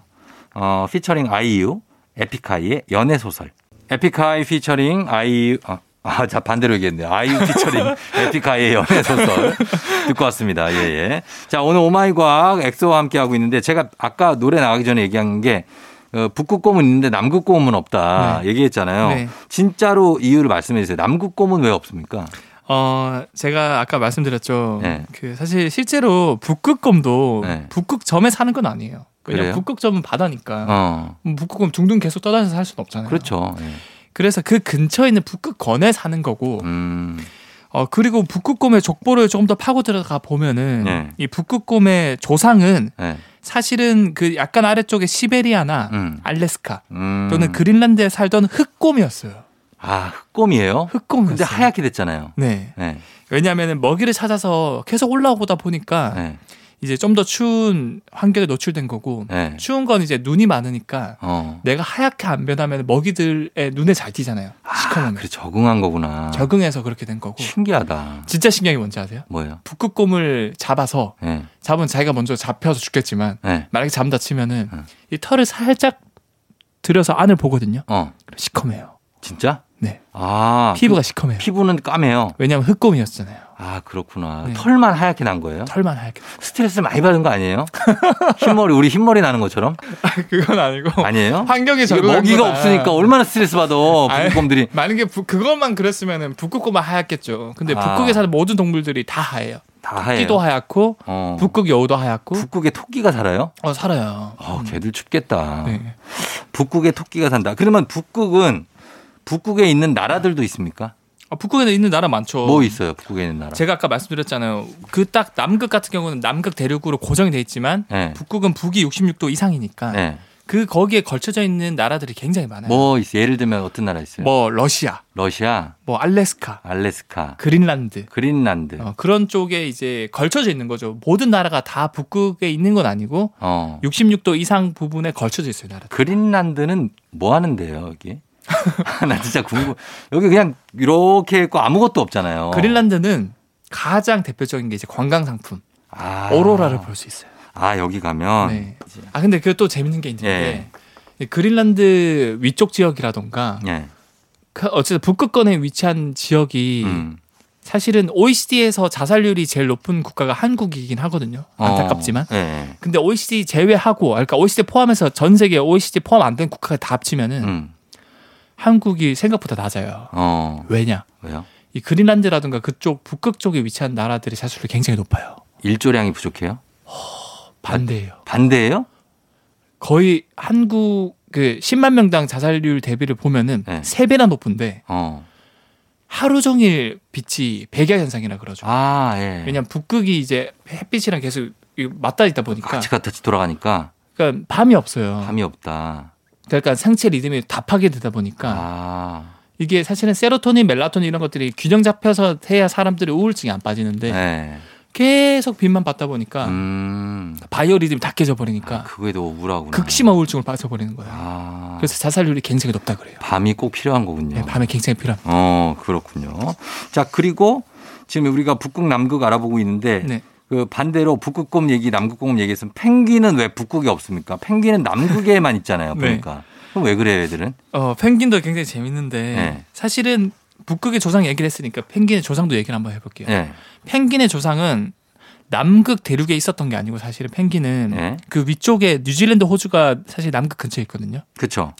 A: 어, 피처링 아이유, 에픽하이의 연애소설. 에픽하이 피처링 아이유, 아, 아, 자, 반대로 얘기했네요. 아이유 피처링 에픽하이의 연애소설. 듣고 왔습니다. 예, 예. 자, 오늘 오마이 과학 엑소와 함께하고 있는데 제가 아까 노래 나가기 전에 얘기한 게 어, 북극 곰은 있는데 남극 곰은 없다
F: 네.
A: 얘기했잖아요.
F: 네.
A: 진짜로 이유를 말씀해 주세요. 남극 곰은 왜 없습니까?
F: 어, 제가 아까 말씀드렸죠.
A: 네.
F: 그 사실 실제로 북극곰도
A: 네.
F: 북극점에 사는 건 아니에요. 왜냐면? 북극점은 바다니까.
A: 어.
F: 음, 북극곰 둥둥 계속 떠다니면서 살 수는 없잖아요.
A: 그렇죠. 예.
F: 그래서 그 근처에 있는 북극건에 사는 거고,
A: 음.
F: 어, 그리고 북극곰의 족보를 조금 더 파고 들어가 보면은,
A: 네.
F: 이 북극곰의 조상은
A: 예.
F: 사실은 그 약간 아래쪽에 시베리아나
A: 음.
F: 알래스카
A: 음.
F: 또는 그린란드에 살던 흑곰이었어요.
A: 아, 흑곰이에요?
F: 흑곰이었어요.
A: 근데 하얗게 됐잖아요.
F: 네.
A: 네.
F: 왜냐하면 먹이를 찾아서 계속 올라오다 보니까
A: 네.
F: 이제 좀 더 추운 환경에 노출된 거고
A: 네.
F: 추운 건 이제 눈이 많으니까
A: 어.
F: 내가 하얗게 안 변하면 먹이들의 눈에 잘 띄잖아요.
A: 아,
F: 시커먼.
A: 그래 적응한 거구나.
F: 적응해서 그렇게 된 거고.
A: 신기하다.
F: 진짜 신기한 게 뭔지 아세요?
A: 뭐예요?
F: 북극곰을 잡아서
A: 예.
F: 잡으면 자기가 먼저 잡혀서 죽겠지만
A: 예.
F: 만약에 잠 다 치면은
A: 응.
F: 이 털을 살짝 들여서 안을 보거든요.
A: 어.
F: 시커매요.
A: 진짜?
F: 네.
A: 아.
F: 피부가
A: 그
F: 시커매요.
A: 피부는 까매요.
F: 왜냐하면 흑곰이었잖아요.
A: 아, 그렇구나.
F: 네.
A: 털만 하얗게 난 거예요?
F: 털만 하얗게.
A: 스트레스 많이 받은 거 아니에요? 흰머리, 우리 흰머리 나는 것처럼?
F: 그건 아니고
A: 아니에요?
F: 환경에 적응한
A: 먹이가. 없으니까 얼마나 스트레스 받아, 북극곰들이.
F: 만약에 부- 그것만 그랬으면은 북극곰만 하얗겠죠. 근데
A: 아.
F: 북극에 사는 모든 동물들이 다 하얘요.
A: 다 하얘요.
F: 토끼도 하얗고
A: 어.
F: 북극 여우도 하얗고
A: 북극에 토끼가 살아요?
F: 어 살아요.
A: 어, 걔들 춥겠다.
F: 네.
A: 북극에 토끼가 산다. 그러면 북극은 북극에 있는 나라들도 있습니까?
F: 아, 북극에 있는 나라 많죠.
A: 뭐 있어요? 북극에 있는 나라.
F: 제가 아까 말씀드렸잖아요. 그 딱 남극 같은 경우는 남극 대륙으로 고정이 돼 있지만
A: 네.
F: 북극은 북위 66도 이상이니까
A: 네.
F: 그 거기에 걸쳐져 있는 나라들이 굉장히 많아요.
A: 뭐 있어요? 예를 들면 어떤 나라 있어요?
F: 뭐 러시아,
A: 러시아,
F: 뭐 알래스카,
A: 알래스카,
F: 그린란드
A: 그린란드.
F: 어, 그런 쪽에 이제 걸쳐져 있는 거죠. 모든 나라가 다 북극에 있는 건 아니고
A: 어.
F: 66도 이상 부분에 걸쳐져 있어요, 나라.
A: 그린란드는 뭐 하는데요, 여기? 나 진짜 궁금. 여기 그냥 이렇게 있고 아무것도 없잖아요.
F: 그린란드는 가장 대표적인 게 이제 관광 상품
A: 아.
F: 오로라를 볼 수 있어요.
A: 아, 여기 가면
F: 네. 아 근데 그 또 재밌는 게 있는데
A: 예.
F: 이 그린란드 위쪽 지역이라던가
A: 예.
F: 그 어쨌든 북극권에 위치한 지역이
A: 음.
F: 사실은 OECD에서 자살률이 제일 높은 국가가 한국이긴 하거든요. 안타깝지만.
A: 어, 예.
F: 근데 OECD 제외하고 그러니까 OECD 포함해서 전 세계 OECD 포함 안 된 국가가 다 합치면은
A: 음.
F: 한국이 생각보다 낮아요.
A: 어.
F: 왜냐?
A: 왜요?
F: 이 그린란드라든가 그쪽 북극 쪽에 위치한 나라들의 자살률이 굉장히 높아요.
A: 일조량이 부족해요?
F: 반대예요.
A: 반대예요?
F: 거의 한국 그 10만 명당 자살률 대비를 보면은
A: 네.
F: 세 배나 높은데
A: 어.
F: 하루 종일 빛이 백야 현상이라 그러죠.
A: 아, 예.
F: 왜냐면 북극이 이제 햇빛이랑 계속 이 맞닿아 있다 보니까
A: 같이 같이 돌아가니까
F: 그러니까 밤이 없어요.
A: 밤이 없다.
F: 그러니까 생체 리듬이 다 파괴되다 보니까
A: 아.
F: 이게 사실은 세로토닌, 멜라토닌 이런 것들이 균형 잡혀서 해야 사람들이 우울증이 안 빠지는데
A: 네.
F: 계속 빛만 받다 보니까
A: 음.
F: 바이오 리듬이 다 깨져 버리니까
A: 아, 그거에도 우울하구나.
F: 극심한 우울증을 빠져 버리는 거예요.
A: 아.
F: 그래서 자살률이 굉장히 높다 그래요.
A: 밤이 꼭 필요한 거군요.
F: 네, 밤에 굉장히 필요합니다.
A: 어, 그렇군요. 자, 그리고 지금 우리가 북극, 남극 알아보고 있는데
F: 네.
A: 그 반대로 북극곰 얘기, 남극곰 얘기했으면 펭귄은 왜 북극에 없습니까? 펭귄은 남극에만 있잖아요.
F: 네.
A: 보니까. 그럼 왜 그래요, 애들은?
F: 어, 펭귄도 굉장히 재밌는데
A: 네.
F: 사실은 북극의 조상 얘기를 했으니까 펭귄의 조상도 얘기를 한번 해볼게요.
A: 예.
F: 펭귄의 조상은 남극 대륙에 있었던 게 아니고 사실은 펭귄은
A: 네.
F: 그 위쪽에 뉴질랜드, 호주가 사실 남극 근처에 있거든요.
A: 그쵸.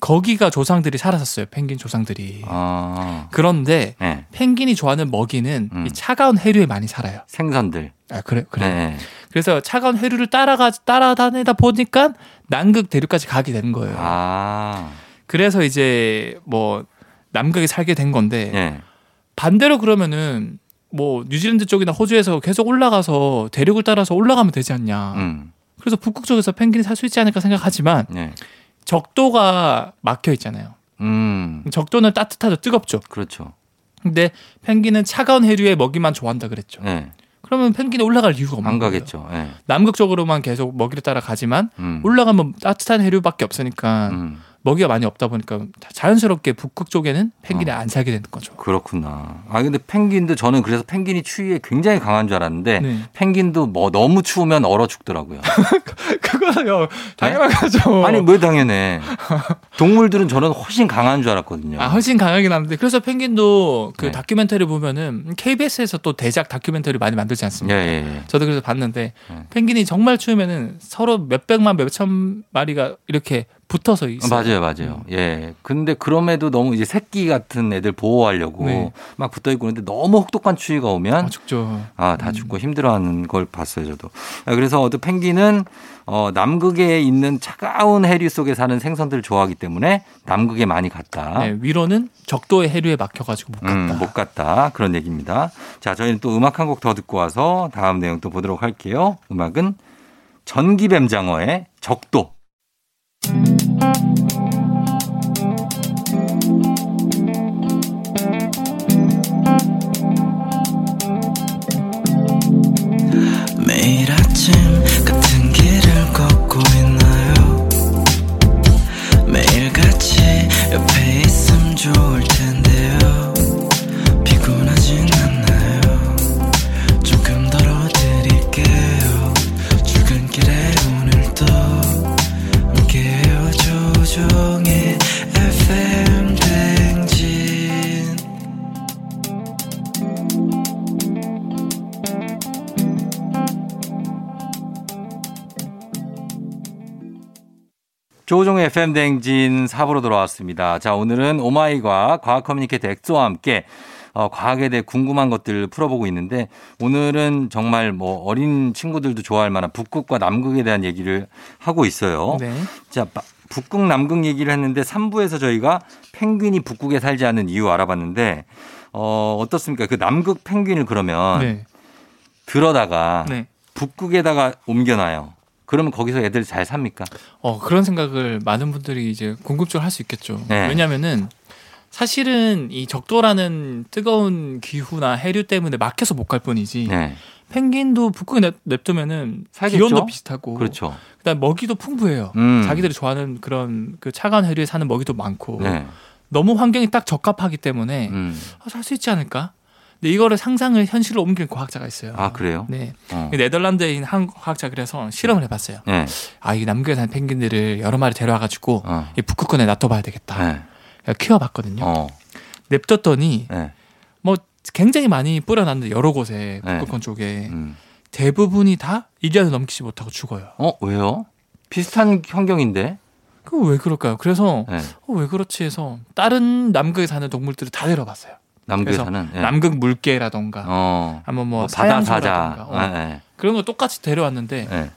F: 거기가 조상들이 살았었어요. 펭귄 조상들이.
A: 아.
F: 그런데
A: 예.
F: 펭귄이 좋아하는 먹이는
A: 음.
F: 이 차가운 해류에 많이 살아요.
A: 생선들.
F: 아 그래 그래.
A: 네.
F: 그래서 차가운 해류를 따라가 따라다니다 보니까 남극 대륙까지 가게 되는 거예요.
A: 아.
F: 그래서 이제 뭐 남극에 살게 된 건데
A: 예.
F: 반대로 그러면은 뭐 뉴질랜드 쪽이나 호주에서 계속 올라가서 대륙을 따라서 올라가면 되지 않냐.
A: 음.
F: 그래서 북극 쪽에서 펭귄이 살 수 있지 않을까 생각하지만
A: 예.
F: 적도가 막혀 있잖아요.
A: 음.
F: 적도는 따뜻하죠, 뜨겁죠.
A: 그렇죠.
F: 근데 펭귄은 차가운 해류의 먹이만 좋아한다 그랬죠.
A: 예.
F: 그러면 펭귄이 올라갈 이유가 없는
A: 안. 가겠죠. 예.
F: 남극 쪽으로만 계속 먹이를 따라 가지만
A: 음.
F: 올라가면 따뜻한 해류밖에 없으니까
A: 음.
F: 먹이가 많이 없다 보니까 자연스럽게 북극 쪽에는 펭귄이
A: 어.
F: 안 살게 되는 거죠.
A: 그렇구나. 아 근데 펭귄도 저는 그래서 펭귄이 추위에 굉장히 강한 줄 알았는데
F: 네.
A: 펭귄도 뭐 너무 추우면 얼어 죽더라고요.
F: 그거요 당연한 거죠.
A: 아니 왜 당연해? 동물들은 저는 훨씬 강한 줄 알았거든요.
F: 아, 훨씬 강하긴 한데 그래서 펭귄도 그
A: 네.
F: 다큐멘터리 보면은 KBS에서 또 대작 다큐멘터리 많이 만들지
A: 예,
F: 않습니까?
A: 예, 예.
F: 저도 그래서 봤는데
A: 네.
F: 펭귄이 정말 추우면은 서로 몇 백만 몇 천 마리가 이렇게 붙어서 있어요.
A: 맞아요, 맞아요. 예. 근데 그럼에도 너무 이제 새끼 같은 애들 보호하려고
F: 네.
A: 막 붙어 있고 그런데 너무 혹독한 추위가 오면
F: 아, 죽죠.
A: 아, 다 죽고 힘들어하는 걸 봤어요, 저도. 아, 그래서 어떤 펭귄은 어, 남극에 있는 차가운 해류 속에 사는 생선들을 좋아하기 때문에 남극에 많이 갔다.
F: 네, 위로는 적도의 해류에 막혀가지고 못 갔다.
A: 음, 못 갔다. 그런 얘기입니다. 자, 저희는 또 음악 한 곡 더 듣고 와서 다음 내용 또 보도록 할게요. 음악은 전기뱀장어의 적도.
C: 매일 FM 댕진
A: 4부로 돌아왔습니다. 자, 오늘은 오마이 과학 커뮤니케이터 엑소와 함께 어, 과학에 대해 궁금한 것들 풀어보고 있는데 오늘은 정말 뭐 어린 친구들도 좋아할 만한 북극과 남극에 대한 얘기를 하고 있어요.
F: 네.
A: 자, 바- 북극 남극 얘기를 했는데 3부에서 저희가 펭귄이 북극에 살지 않는 이유 알아봤는데 어, 어떻습니까? 그 남극 펭귄을 그러면
F: 네.
A: 들어다가
F: 네.
A: 북극에다가 옮겨놔요. 그러면 거기서 애들 잘 삽니까?
F: 어, 그런 생각을 많은 분들이 이제 궁금증을 할 수 있겠죠.
A: 네.
F: 왜냐면은 사실은 이 적도라는 뜨거운 기후나 해류 때문에 막혀서 못 갈 뿐이지
A: 네.
F: 펭귄도 북극에 냅, 냅두면은
A: 살겠죠?
F: 기온도 비슷하고
A: 그렇죠.
F: 그다음 먹이도 풍부해요.
A: 음.
F: 자기들이 좋아하는 그런 그 차가운 해류에 사는 먹이도 많고
A: 네.
F: 너무 환경이 딱 적합하기 때문에
A: 음.
F: 살수 있지 않을까? 근데 이거를 상상을 현실로 옮긴 과학자가 있어요.
A: 아, 그래요?
F: 네.
A: 어.
F: 네덜란드에 있는 한 과학자 그래서 실험을 해봤어요.
A: 네.
F: 아, 이 남극에 사는 펭귄들을 여러 마리 데려와가지고
A: 어.
F: 이 북극권에 놔둬봐야 되겠다.
A: 네.
F: 그래서 키워봤거든요.
A: 어.
F: 냅뒀더니
A: 네.
F: 뭐 굉장히 많이 뿌려놨는데 여러 곳에
A: 네.
F: 북극권 쪽에
A: 음.
F: 대부분이 다 1년을 넘기지 못하고 죽어요.
A: 어, 왜요? 비슷한 환경인데.
F: 그 왜 그럴까요? 그래서
A: 네.
F: 어, 왜 그렇지 해서 다른 남극에 사는 동물들을 다 데려봤어요.
A: 남극에서는. 네.
F: 남극 물개라던가
A: 어.
F: 아니면 뭐,
A: 뭐 바다 사자.
F: 어,
A: 네.
F: 그런 거 똑같이 데려왔는데
A: 네.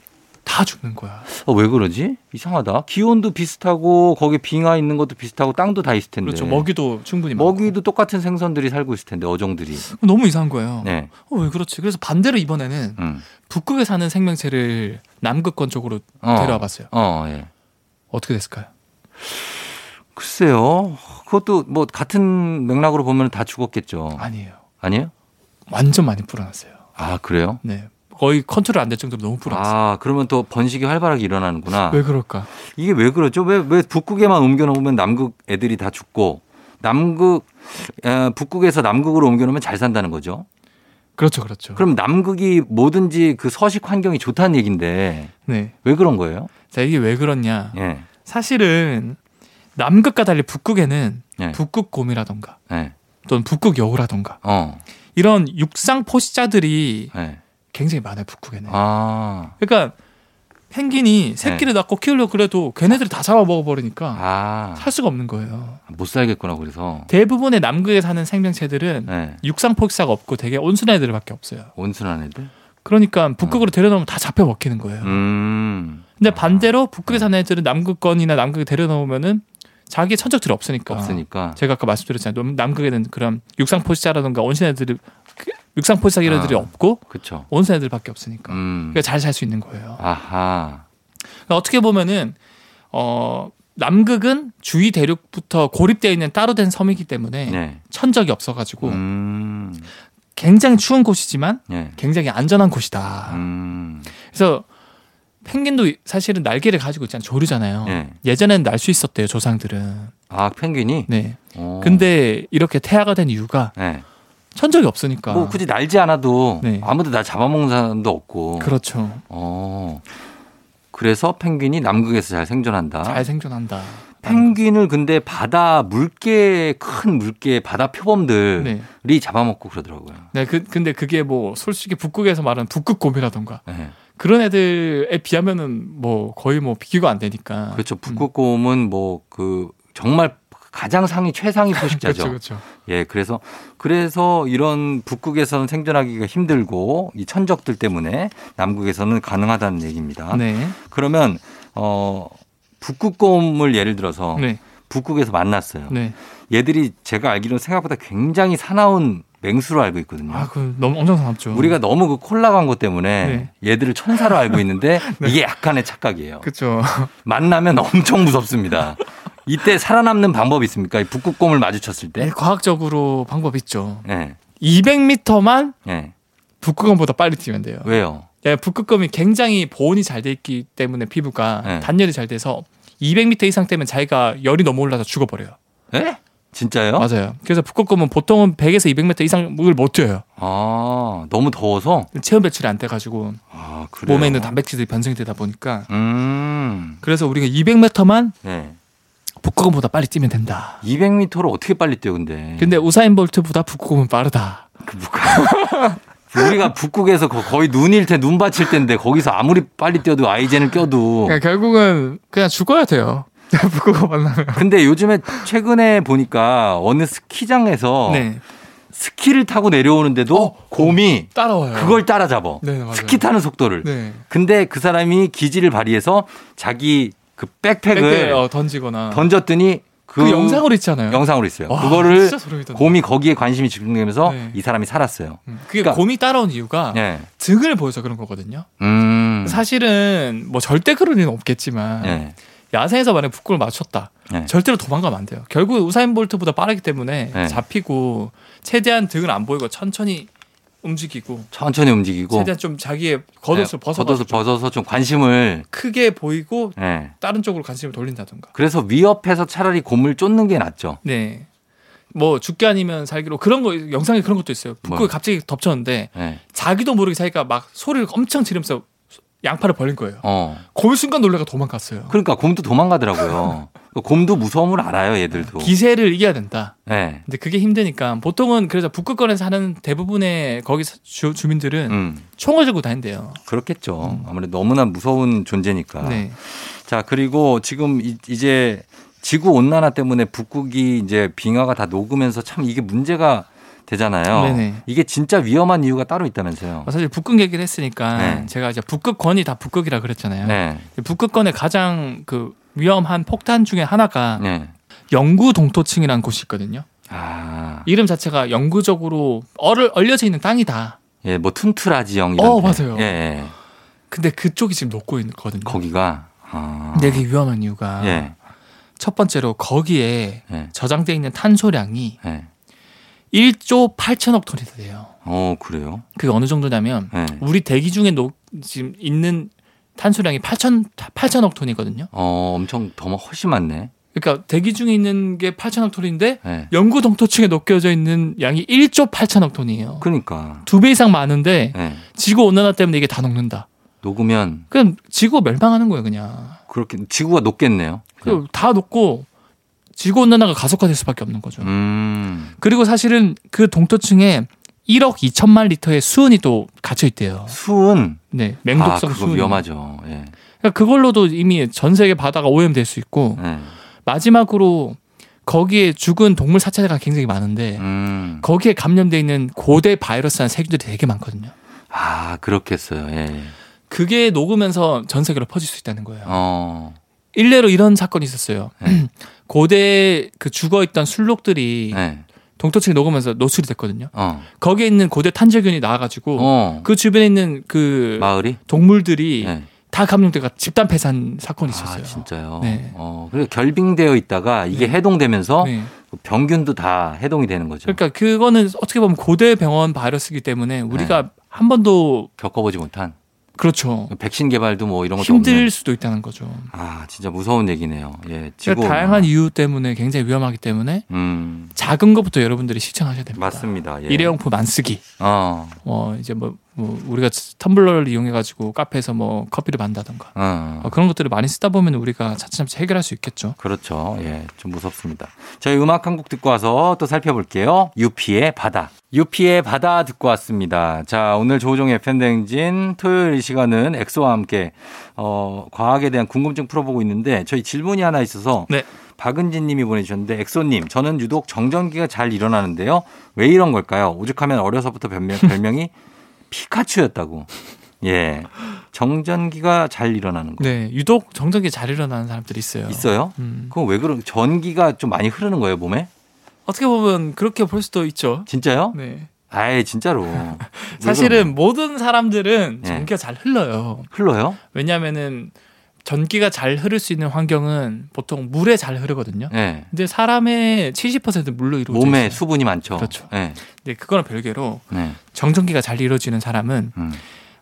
F: 다 죽는 거야.
A: 어, 왜 그러지? 이상하다. 기온도 비슷하고 거기 빙하 있는 것도 비슷하고 땅도 다 있을 텐데.
F: 그렇죠. 먹이도 충분히 많고.
A: 먹이도 똑같은 생선들이 살고 있을 텐데 어종들이.
F: 너무 이상한 거예요.
A: 네.
F: 어, 왜 그렇지? 그래서 반대로 이번에는
A: 음.
F: 북극에 사는 생명체를 남극권 쪽으로
A: 어.
F: 데려와 봤어요.
A: 어, 예.
F: 어떻게 됐을까요?
A: 글쎄요. 그것도 뭐 같은 맥락으로 보면 다 죽었겠죠.
F: 아니에요.
A: 아니에요?
F: 완전 많이 불어났어요.
A: 아, 그래요?
F: 네. 거의 컨트롤 안 될 정도로 너무 불어났어요.
A: 아, 그러면 또 번식이 활발하게 일어나는구나.
F: 왜 그럴까?
A: 이게 왜 그러죠? 왜, 왜 북극에만 옮겨놓으면 남극 애들이 다 죽고 남극, 에, 북극에서 남극으로 옮겨놓으면 잘 산다는 거죠?
F: 그렇죠, 그렇죠.
A: 그럼 남극이 뭐든지 그 서식 환경이 좋다는 얘기인데
F: 네.
A: 왜 그런 거예요?
F: 자, 이게 왜 그렇냐?
A: 예.
F: 사실은 남극과 달리 북극에는
A: 예.
F: 북극곰이라던가
A: 예.
F: 또는 북극 여우라던가
A: 어.
F: 이런 육상 포식자들이
A: 예.
F: 굉장히 많아요, 북극에는.
A: 아.
F: 그러니까 펭귄이 새끼를 낳고 키우려고 그래도 걔네들이 다 잡아 먹어 버리니까
A: 아.
F: 살 수가 없는 거예요.
A: 못 살겠구나, 그래서.
F: 대부분의 남극에 사는 생명체들은
A: 예.
F: 육상 포식자가 없고 되게 온순한 애들밖에 없어요.
A: 온순한 애들?
F: 그러니까 북극으로 데려놓으면 다 잡혀 먹히는 거예요.
A: 음.
F: 근데 반대로 북극에 사는 애들은 남극권이나 남극에 데려놓으면은 자기의 천적들이 없으니까.
A: 없으니까.
F: 제가 아까 말씀드렸잖아요. 남- 남극에는 그런 육상 포식자라든가 온순 애들이 그 육상 포식자 이런 애들이
A: 아.
F: 없고
A: 그쵸.
F: 온순 애들밖에 없으니까.
A: 음.
F: 그러니까 잘 살 수 있는 거예요.
A: 아하.
F: 그러니까 어떻게 보면은 어 남극은 주위 대륙부터 고립되어 있는 따로 된 섬이기 때문에
A: 네.
F: 천적이 없어가지고
A: 음.
F: 굉장히 추운 곳이지만
A: 예.
F: 굉장히 안전한 곳이다.
A: 음.
F: 그래서 펭귄도 사실은 날개를 가지고 있잖아요. 조류잖아요.
A: 예.
F: 예전에는 날수 있었대요. 조상들은.
A: 아, 펭귄이?
F: 네.
A: 어.
F: 근데 이렇게 태아가 된 이유가
A: 네.
F: 천적이 없으니까.
A: 뭐 굳이 날지 않아도
F: 네.
A: 아무도 나 잡아먹는 사람도 없고.
F: 그렇죠.
A: 어. 그래서 펭귄이 남극에서 잘 생존한다.
F: 잘 생존한다.
A: 펭귄을 근데 바다 물개 큰 물개 바다 표범들이
F: 네.
A: 잡아먹고 그러더라고요.
F: 네, 그, 근데 그게 뭐 솔직히 북극에서 말하는 북극곰이라던가
A: 네.
F: 그런 애들에 비하면은 뭐 거의 뭐 비교가 안 되니까.
A: 그렇죠. 북극곰은 뭐 그 정말 가장 상위 최상위 포식자죠.
F: 그렇죠, 그렇죠.
A: 예, 그래서 그래서 이런 북극에서는 생존하기가 힘들고 이 천적들 때문에 남극에서는 가능하다는 얘기입니다.
F: 네.
A: 그러면 어 북극곰을 예를 들어서
F: 네.
A: 북극에서 만났어요.
F: 네.
A: 얘들이 제가 알기로는 생각보다 굉장히 사나운 맹수로 알고 있거든요.
F: 아, 그 너무 엄청 사납죠.
A: 우리가 너무 그 콜라 광고 때문에 얘들을 천사로 알고 있는데 이게 약간의 착각이에요.
F: 그렇죠.
A: 만나면 엄청 무섭습니다. 이때 살아남는 방법이 있습니까? 이 북극곰을 마주쳤을
F: 네,
A: 때.
F: 과학적으로 방법 있죠.
A: 네.
F: 200m만
A: 네.
F: 북극곰보다 빨리 뛰면 돼요.
A: 왜요?
F: 예, 북극곰이 굉장히 보온이 잘 돼 있기 때문에 피부가
A: 네.
F: 단열이 잘 돼서 200m 이상 되면 자기가 열이 너무 올라서 죽어버려요.
A: 예? 진짜요?
F: 맞아요. 그래서 북극곰은 보통은 100에서 200m 이상을 못 뛰어요.
A: 아, 너무 더워서?
F: 체온 배출이 안 돼가지고
A: 아, 그래요?
F: 몸에 있는 단백질들이 변성이 되다 보니까
A: 음.
F: 그래서 우리가 200m만
A: 네.
F: 북극곰보다 빨리 뛰면 된다.
A: 200m를 어떻게 빨리 뛰어, 근데.
F: 근데 우사인 볼트보다 북극곰은 빠르다.
A: 그 북극. 우리가 북극에서 거- 거의 눈일 때, 눈 받칠 때인데 거기서 아무리 빨리 뛰어도 아이젠을 껴도.
F: 그러니까 결국은 그냥 죽어야 돼요. 북극곰 만나면.
A: 근데 요즘에 최근에 보니까 어느 스키장에서
F: 네.
A: 스키를 타고 내려오는데도
F: 어,
A: 곰이
F: 따라와요.
A: 그걸 따라잡아.
F: 네.
A: 스키 타는 속도를.
F: 네.
A: 근데 그 사람이 기지를 발휘해서 자기 그 백팩을
F: 어, 던지거나
A: 던졌더니 그,
F: 그, 영상으로 있잖아요.
A: 영상으로 있어요.
F: 와,
A: 그거를. 곰이 거기에 관심이 집중되면서
F: 네.
A: 이 사람이 살았어요.
F: 음, 그게
A: 그러니까-
F: 곰이 따라온 이유가
A: 예.
F: 등을 보여서 그런 거거든요.
A: 음.
F: 사실은 뭐 절대 그럴 일은 없겠지만
A: 예.
F: 야생에서 만약 북극을 맞췄다.
A: 예.
F: 절대로 도망가면 안 돼요. 결국 우사인 볼트보다 빠르기 때문에
A: 네.
F: 잡히고 최대한 등을 안 보이고 천천히 움직이고
A: 천천히 움직이고
F: 최대한 좀 자기의 겉옷을
A: 예,
F: 벗어
A: 겉옷을 벗어서 좀 관심을
F: 크게 보이고
A: 예.
F: 다른 쪽으로 관심을 돌린다든가.
A: 그래서 위협해서 차라리 곰을 쫓는 게 낫죠.
F: 네. 뭐 죽게 아니면 살기로 그런 거 영상에 그런 것도 있어요. 북극이
A: 뭐요?
F: 갑자기 덮쳤는데
A: 예.
F: 자기도 모르게 자기가 막 소리를 엄청 지르면서 양팔을 벌린 거예요.
A: 어.
F: 곰이 순간 놀래가 도망갔어요.
A: 그러니까 곰도 도망가더라고요. 그 곰도 무서움을 알아요, 얘들도.
F: 기세를 이겨야 된다.
A: 예.
F: 근데 그게 힘드니까 보통은 그래서 북극권에 사는 대부분의 거기 사- 주, 주민들은
A: 음.
F: 총을 들고 다닌대요.
A: 그렇겠죠. 아무래도 너무나 무서운 존재니까.
F: 음. 네.
A: 자, 그리고 지금 이- 이제 지구 온난화 때문에 북극이 이제 빙하가 다 녹으면서 참 이게 문제가 되잖아요.
F: 네네.
A: 이게 진짜 위험한 이유가 따로 있다면서요.
F: 사실 북극 얘기를 했으니까
A: 네.
F: 제가 이제 북극권이 다 북극이라 그랬잖아요.
A: 네.
F: 북극권의 가장 그 위험한 폭탄 중에 하나가
A: 네.
F: 영구 동토층이라는 곳이 있거든요.
A: 아,
F: 이름 자체가 영구적으로 얼, 얼려져 있는 땅이다.
A: 예, 뭐 툰트라 지형 이런.
F: 어,
A: 데.
F: 맞아요.
A: 예, 예.
F: 근데 그쪽이 지금 녹고 있거든요.
A: 거기가. 아.
F: 근데 그게 위험한 이유가
A: 예.
F: 첫 번째로 거기에
A: 예.
F: 저장돼 있는 탄소량이
A: 예.
F: 1조 8천억 톤이 돼요.
A: 어, 그래요?
F: 그게 어느 정도냐면
A: 예.
F: 우리 대기 중에 녹, 지금 있는 탄소량이 8천 8천억 톤이거든요.
A: 어, 엄청 더 훨씬 많네.
F: 그러니까 대기 중에 있는 게 8천억 톤인데
A: 예.
F: 영구 동토층에 녹여져 있는 양이 1조 8천억 톤이에요.
A: 그러니까.
F: 두 배 이상 많은데
A: 예.
F: 지구 온난화 때문에 이게 다 녹는다.
A: 녹으면
F: 그럼 지구가 멸망하는 거예요, 그냥.
A: 그렇게 지구가 녹겠네요.
F: 그다 녹고 지구 온난화가 가속화될 수밖에 없는 거죠.
A: 음.
F: 그리고 사실은 그 동토층에 1억 2천만 리터의 수은이 또 갇혀 있대요.
A: 수은
F: 네,
A: 아,
F: 맹독성
A: 그거
F: 수은.
A: 위험하죠. 예.
F: 그러니까 그걸로도 이미 전 세계 바다가 오염될 수 있고
A: 예.
F: 마지막으로 거기에 죽은 동물 사체가 굉장히 많은데
A: 음.
F: 거기에 감염돼 있는 고대 바이러스한 세균들이 되게 많거든요.
A: 아, 그렇겠어요. 예.
F: 그게 녹으면서 전 세계로 퍼질 수 있다는 거예요.
A: 어.
F: 일례로 이런 사건이 있었어요.
A: 네.
F: 고대 그 죽어 있던 술록들이
A: 네.
F: 동토층에 녹으면서 노출이 됐거든요.
A: 어.
F: 거기에 있는 고대 탄저균이 나와가지고
A: 어.
F: 그 주변에 있는 그
A: 마을이?
F: 동물들이
A: 네.
F: 다 감염돼가 집단 폐산 사건이
A: 아,
F: 있었어요.
A: 진짜요?
F: 네.
A: 어. 그리고 결빙되어 있다가 이게
F: 네.
A: 해동되면서
F: 네.
A: 병균도 다 해동이 되는 거죠.
F: 그러니까 그거는 어떻게 보면 고대 병원 바이러스이기 때문에 우리가
A: 네.
F: 한 번도
A: 겪어보지 못한
F: 그렇죠
A: 백신 개발도 뭐 이런 것도
F: 힘들
A: 없는.
F: 수도 있다는 거죠.
A: 아, 진짜 무서운 얘기네요. 예.
F: 그러니까 다양한 이유 때문에 굉장히 위험하기 때문에
A: 음.
F: 작은 것부터 여러분들이 실천하셔야 됩니다.
A: 맞습니다. 예.
F: 일회용품 안 쓰기.
A: 어.
F: 어 이제 뭐 뭐 우리가 텀블러를 이용해 가지고 카페에서 뭐 커피를 만다던가
A: 어.
F: 어, 그런 것들을 많이 쓰다 보면 우리가 차츰차츰 해결할 수 있겠죠.
A: 그렇죠. 예, 좀 무섭습니다. 저희 음악 한 곡 듣고 와서 또 살펴볼게요. 유피의 바다. 유피의 바다 듣고 왔습니다. 자, 오늘 조우종 FM댕진 토요일 이 시간은 엑소와 함께, 어, 과학에 대한 궁금증 풀어보고 있는데 저희 질문이 하나 있어서
F: 네.
A: 박은진 님이 보내주셨는데 엑소님, 저는 유독 정전기가 잘 일어나는데요. 왜 이런 걸까요? 오죽하면 어려서부터 별명, 별명이 피카츄였다고. 예. 정전기가 잘 일어나는 거.
F: 네, 유독 정전기 잘 일어나는 사람들이 있어요.
A: 있어요?
F: 음.
A: 그건 왜 그런, 전기가 좀 많이 흐르는 거예요, 몸에?
F: 어떻게 보면 그렇게 볼 수도 있죠.
A: 진짜요?
F: 네.
A: 아예 진짜로.
F: 사실은 모든 사람들은
A: 네.
F: 전기가 잘 흘러요.
A: 흘러요?
F: 왜냐하면은 전기가 잘 흐를 수 있는 환경은 보통 물에 잘 흐르거든요.
A: 네.
F: 근데 사람의 70%는 물로 이루어져
A: 몸에
F: 있어요.
A: 수분이 많죠.
F: 그렇죠.
A: 네.
F: 근데 그거랑 별개로
A: 네.
F: 정전기가 잘 이루어지는 사람은
A: 음.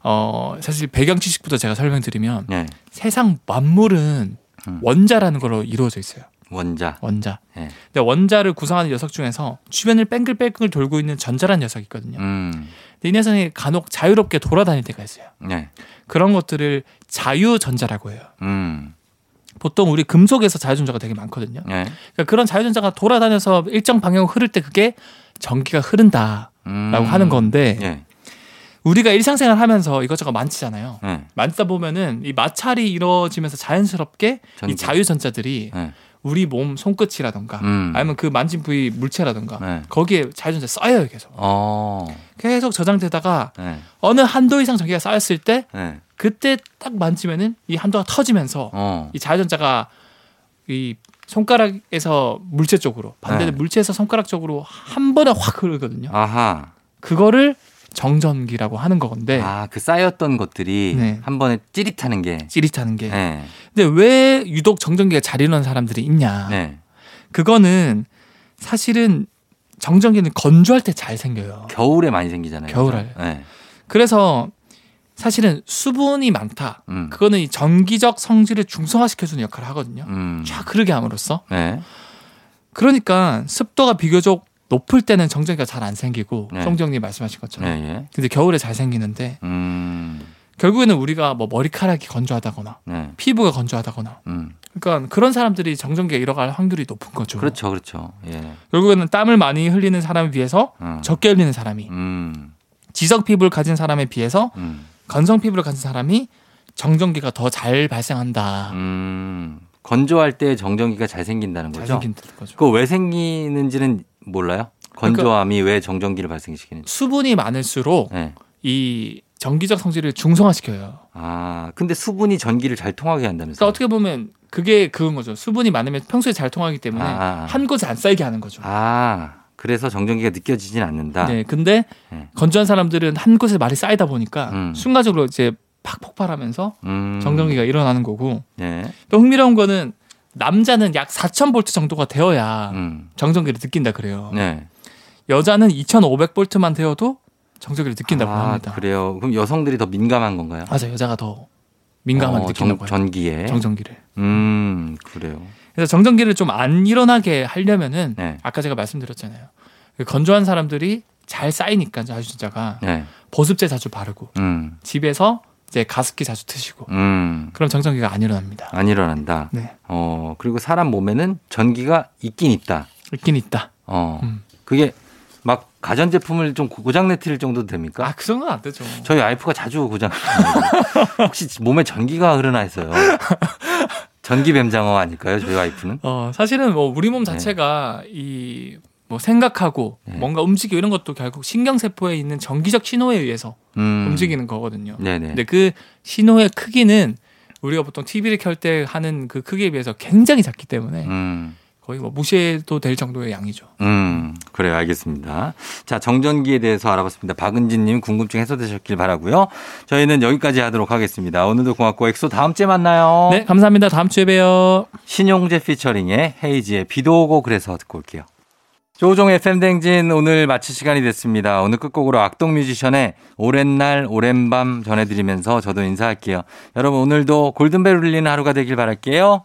F: 어 사실 배경 지식부터 제가 설명드리면
A: 네.
F: 세상 만물은
A: 음.
F: 원자라는 걸로 이루어져 있어요.
A: 원자.
F: 원자.
A: 네.
F: 근데 원자를 구성하는 녀석 중에서 주변을 뺑글뺑글 돌고 있는 전자라는 녀석이 있거든요.
A: 음.
F: 근데 이 녀석이 간혹 자유롭게 돌아다닐 때가 있어요.
A: 네.
F: 그런 것들을 자유전자라고 해요.
A: 음.
F: 보통 우리 금속에서 자유전자가 되게 많거든요.
A: 네.
F: 그러니까 그런 자유전자가 돌아다녀서 일정 방향으로 흐를 때 그게 전기가 흐른다라고
A: 음.
F: 하는 건데
A: 네.
F: 우리가 일상생활 하면서 이것저것 만지잖아요.
A: 네.
F: 만지다 보면은 이 마찰이 이루어지면서 자연스럽게
A: 전기.
F: 이 자유전자들이
A: 네.
F: 우리 몸 손끝이라던가
A: 음.
F: 아니면 그 만진 부위 물체라던가
A: 네.
F: 거기에 자유전자 쌓여요 계속.
A: 어.
F: 계속 저장되다가
A: 네.
F: 어느 한도 이상 전기가 쌓였을 때
A: 네.
F: 그때 딱 만지면은 이 한도가 터지면서
A: 어.
F: 이 자유전자가 이 손가락에서 물체 쪽으로 반대로
A: 네.
F: 물체에서 손가락 쪽으로 한 번에 확 흐르거든요.
A: 아하.
F: 그거를 정전기라고 하는 건데
A: 아, 그 쌓였던 것들이
F: 네.
A: 한 번에 찌릿하는 게.
F: 찌릿하는 게.
A: 네.
F: 근데 왜 유독 정전기가 잘 일어나는 사람들이 있냐?
A: 네.
F: 그거는 사실은 정전기는 건조할 때 잘 생겨요.
A: 겨울에 많이 생기잖아요.
F: 겨울에.
A: 네.
F: 그래서 사실은 수분이 많다.
A: 음.
F: 그거는 이 전기적 성질을 중성화시켜주는 역할을 하거든요.
A: 음.
F: 쫙 흐르게 함으로써.
A: 네.
F: 그러니까 습도가 비교적 높을 때는 정전기가 잘 안 생기고
A: 네.
F: 송정님 말씀하신 것처럼.
A: 네. 예.
F: 근데 겨울에 잘 생기는데
A: 음.
F: 결국에는 우리가 뭐 머리카락이 건조하다거나
A: 네.
F: 피부가 건조하다거나
A: 음.
F: 그러니까 그런 사람들이 정전기가 일어날 확률이 높은 거죠.
A: 그렇죠. 그렇죠. 예.
F: 결국에는 땀을 많이 흘리는 사람에 비해서
A: 음.
F: 적게 흘리는 사람이
A: 음.
F: 지성 피부를 가진 사람에 비해서
A: 음.
F: 건성 피부를 가진 사람이 정전기가 더 잘 발생한다.
A: 음. 건조할 때 정전기가 잘 생긴다는
F: 잘
A: 거죠.
F: 생긴다는 거죠.
A: 그거 왜 생기는지는 몰라요? 건조함이 왜 정전기를 발생시키는지.
F: 수분이 많을수록
A: 네.
F: 이 전기적 성질을 중성화시켜요.
A: 아, 근데 수분이 전기를 잘 통하게 한다면서요?
F: 그러니까 어떻게 보면 그게 그건 거죠. 수분이 많으면 평소에 잘 통하기 때문에
A: 아, 아.
F: 한 곳에 안 쌓이게 하는 거죠.
A: 아, 그래서 정전기가 느껴지진 않는다.
F: 네, 근데
A: 네.
F: 건조한 사람들은 한 곳에 말이 쌓이다 보니까
A: 음.
F: 순간적으로 이제 팍 폭발하면서
A: 음.
F: 정전기가 일어나는 거고
A: 네.
F: 또 흥미로운 거는 남자는 약 4,000볼트 정도가 되어야
A: 음.
F: 정전기를 느낀다 그래요.
A: 네.
F: 여자는 2,500볼트만 되어도 정전기를 느낀다고
A: 아,
F: 합니다.
A: 그래요. 그럼 여성들이 더 민감한 건가요?
F: 맞아, 여자가 더 민감하게
A: 어,
F: 느낀다고
A: 정,
F: 해요.
A: 전기에.
F: 정전기를.
A: 음, 그래요.
F: 그래서 정전기를 좀 안 일어나게 하려면은
A: 네.
F: 아까 제가 말씀드렸잖아요. 그 건조한 사람들이 잘 쌓이니까 자주전자가
A: 네.
F: 보습제 자주 바르고
A: 음.
F: 집에서 이제 가습기 자주 트시고
A: 음.
F: 그럼 정전기가 안 일어납니다.
A: 안 일어난다.
F: 네,
A: 어, 그리고 사람 몸에는 전기가 있긴 있다.
F: 있긴 있다.
A: 어.
F: 음.
A: 그게 막 가전 제품을 좀 고장 내트릴 정도 됩니까?
F: 아, 그 정도는 안 되죠.
A: 저희 와이프가 자주 고장 혹시 몸에 전기가 흐르나 해서요. 전기 뱀장어 아닐까요? 저희 와이프는?
F: 어, 사실은 뭐 우리 몸 자체가 이 뭐 생각하고
A: 네.
F: 뭔가 움직이고 이런 것도 결국 신경세포에 있는 전기적 신호에 의해서
A: 음.
F: 움직이는 거거든요.
A: 네네.
F: 근데 그 신호의 크기는 우리가 보통 TV를 켤 때 하는 그 크기에 비해서 굉장히 작기 때문에
A: 음.
F: 거의 뭐 무시해도 될 정도의 양이죠.
A: 음, 그래요. 알겠습니다. 자, 정전기에 대해서 알아봤습니다. 박은진 님 궁금증 해소되셨길 바라고요 저희는 여기까지 하도록 하겠습니다. 오늘도 고맙고 엑소 다음 주에 만나요.
F: 네, 감사합니다. 다음 주에 봬요.
A: 신용재 피처링의 헤이즈의 비도 오고 그래서 듣고 올게요. 조종 FM 댕진 오늘 마칠 시간이 됐습니다. 오늘 끝곡으로 악동 뮤지션의 오랜 날 오랜 밤 전해드리면서 저도 인사할게요. 여러분 오늘도 골든벨 울리는 하루가 되길 바랄게요.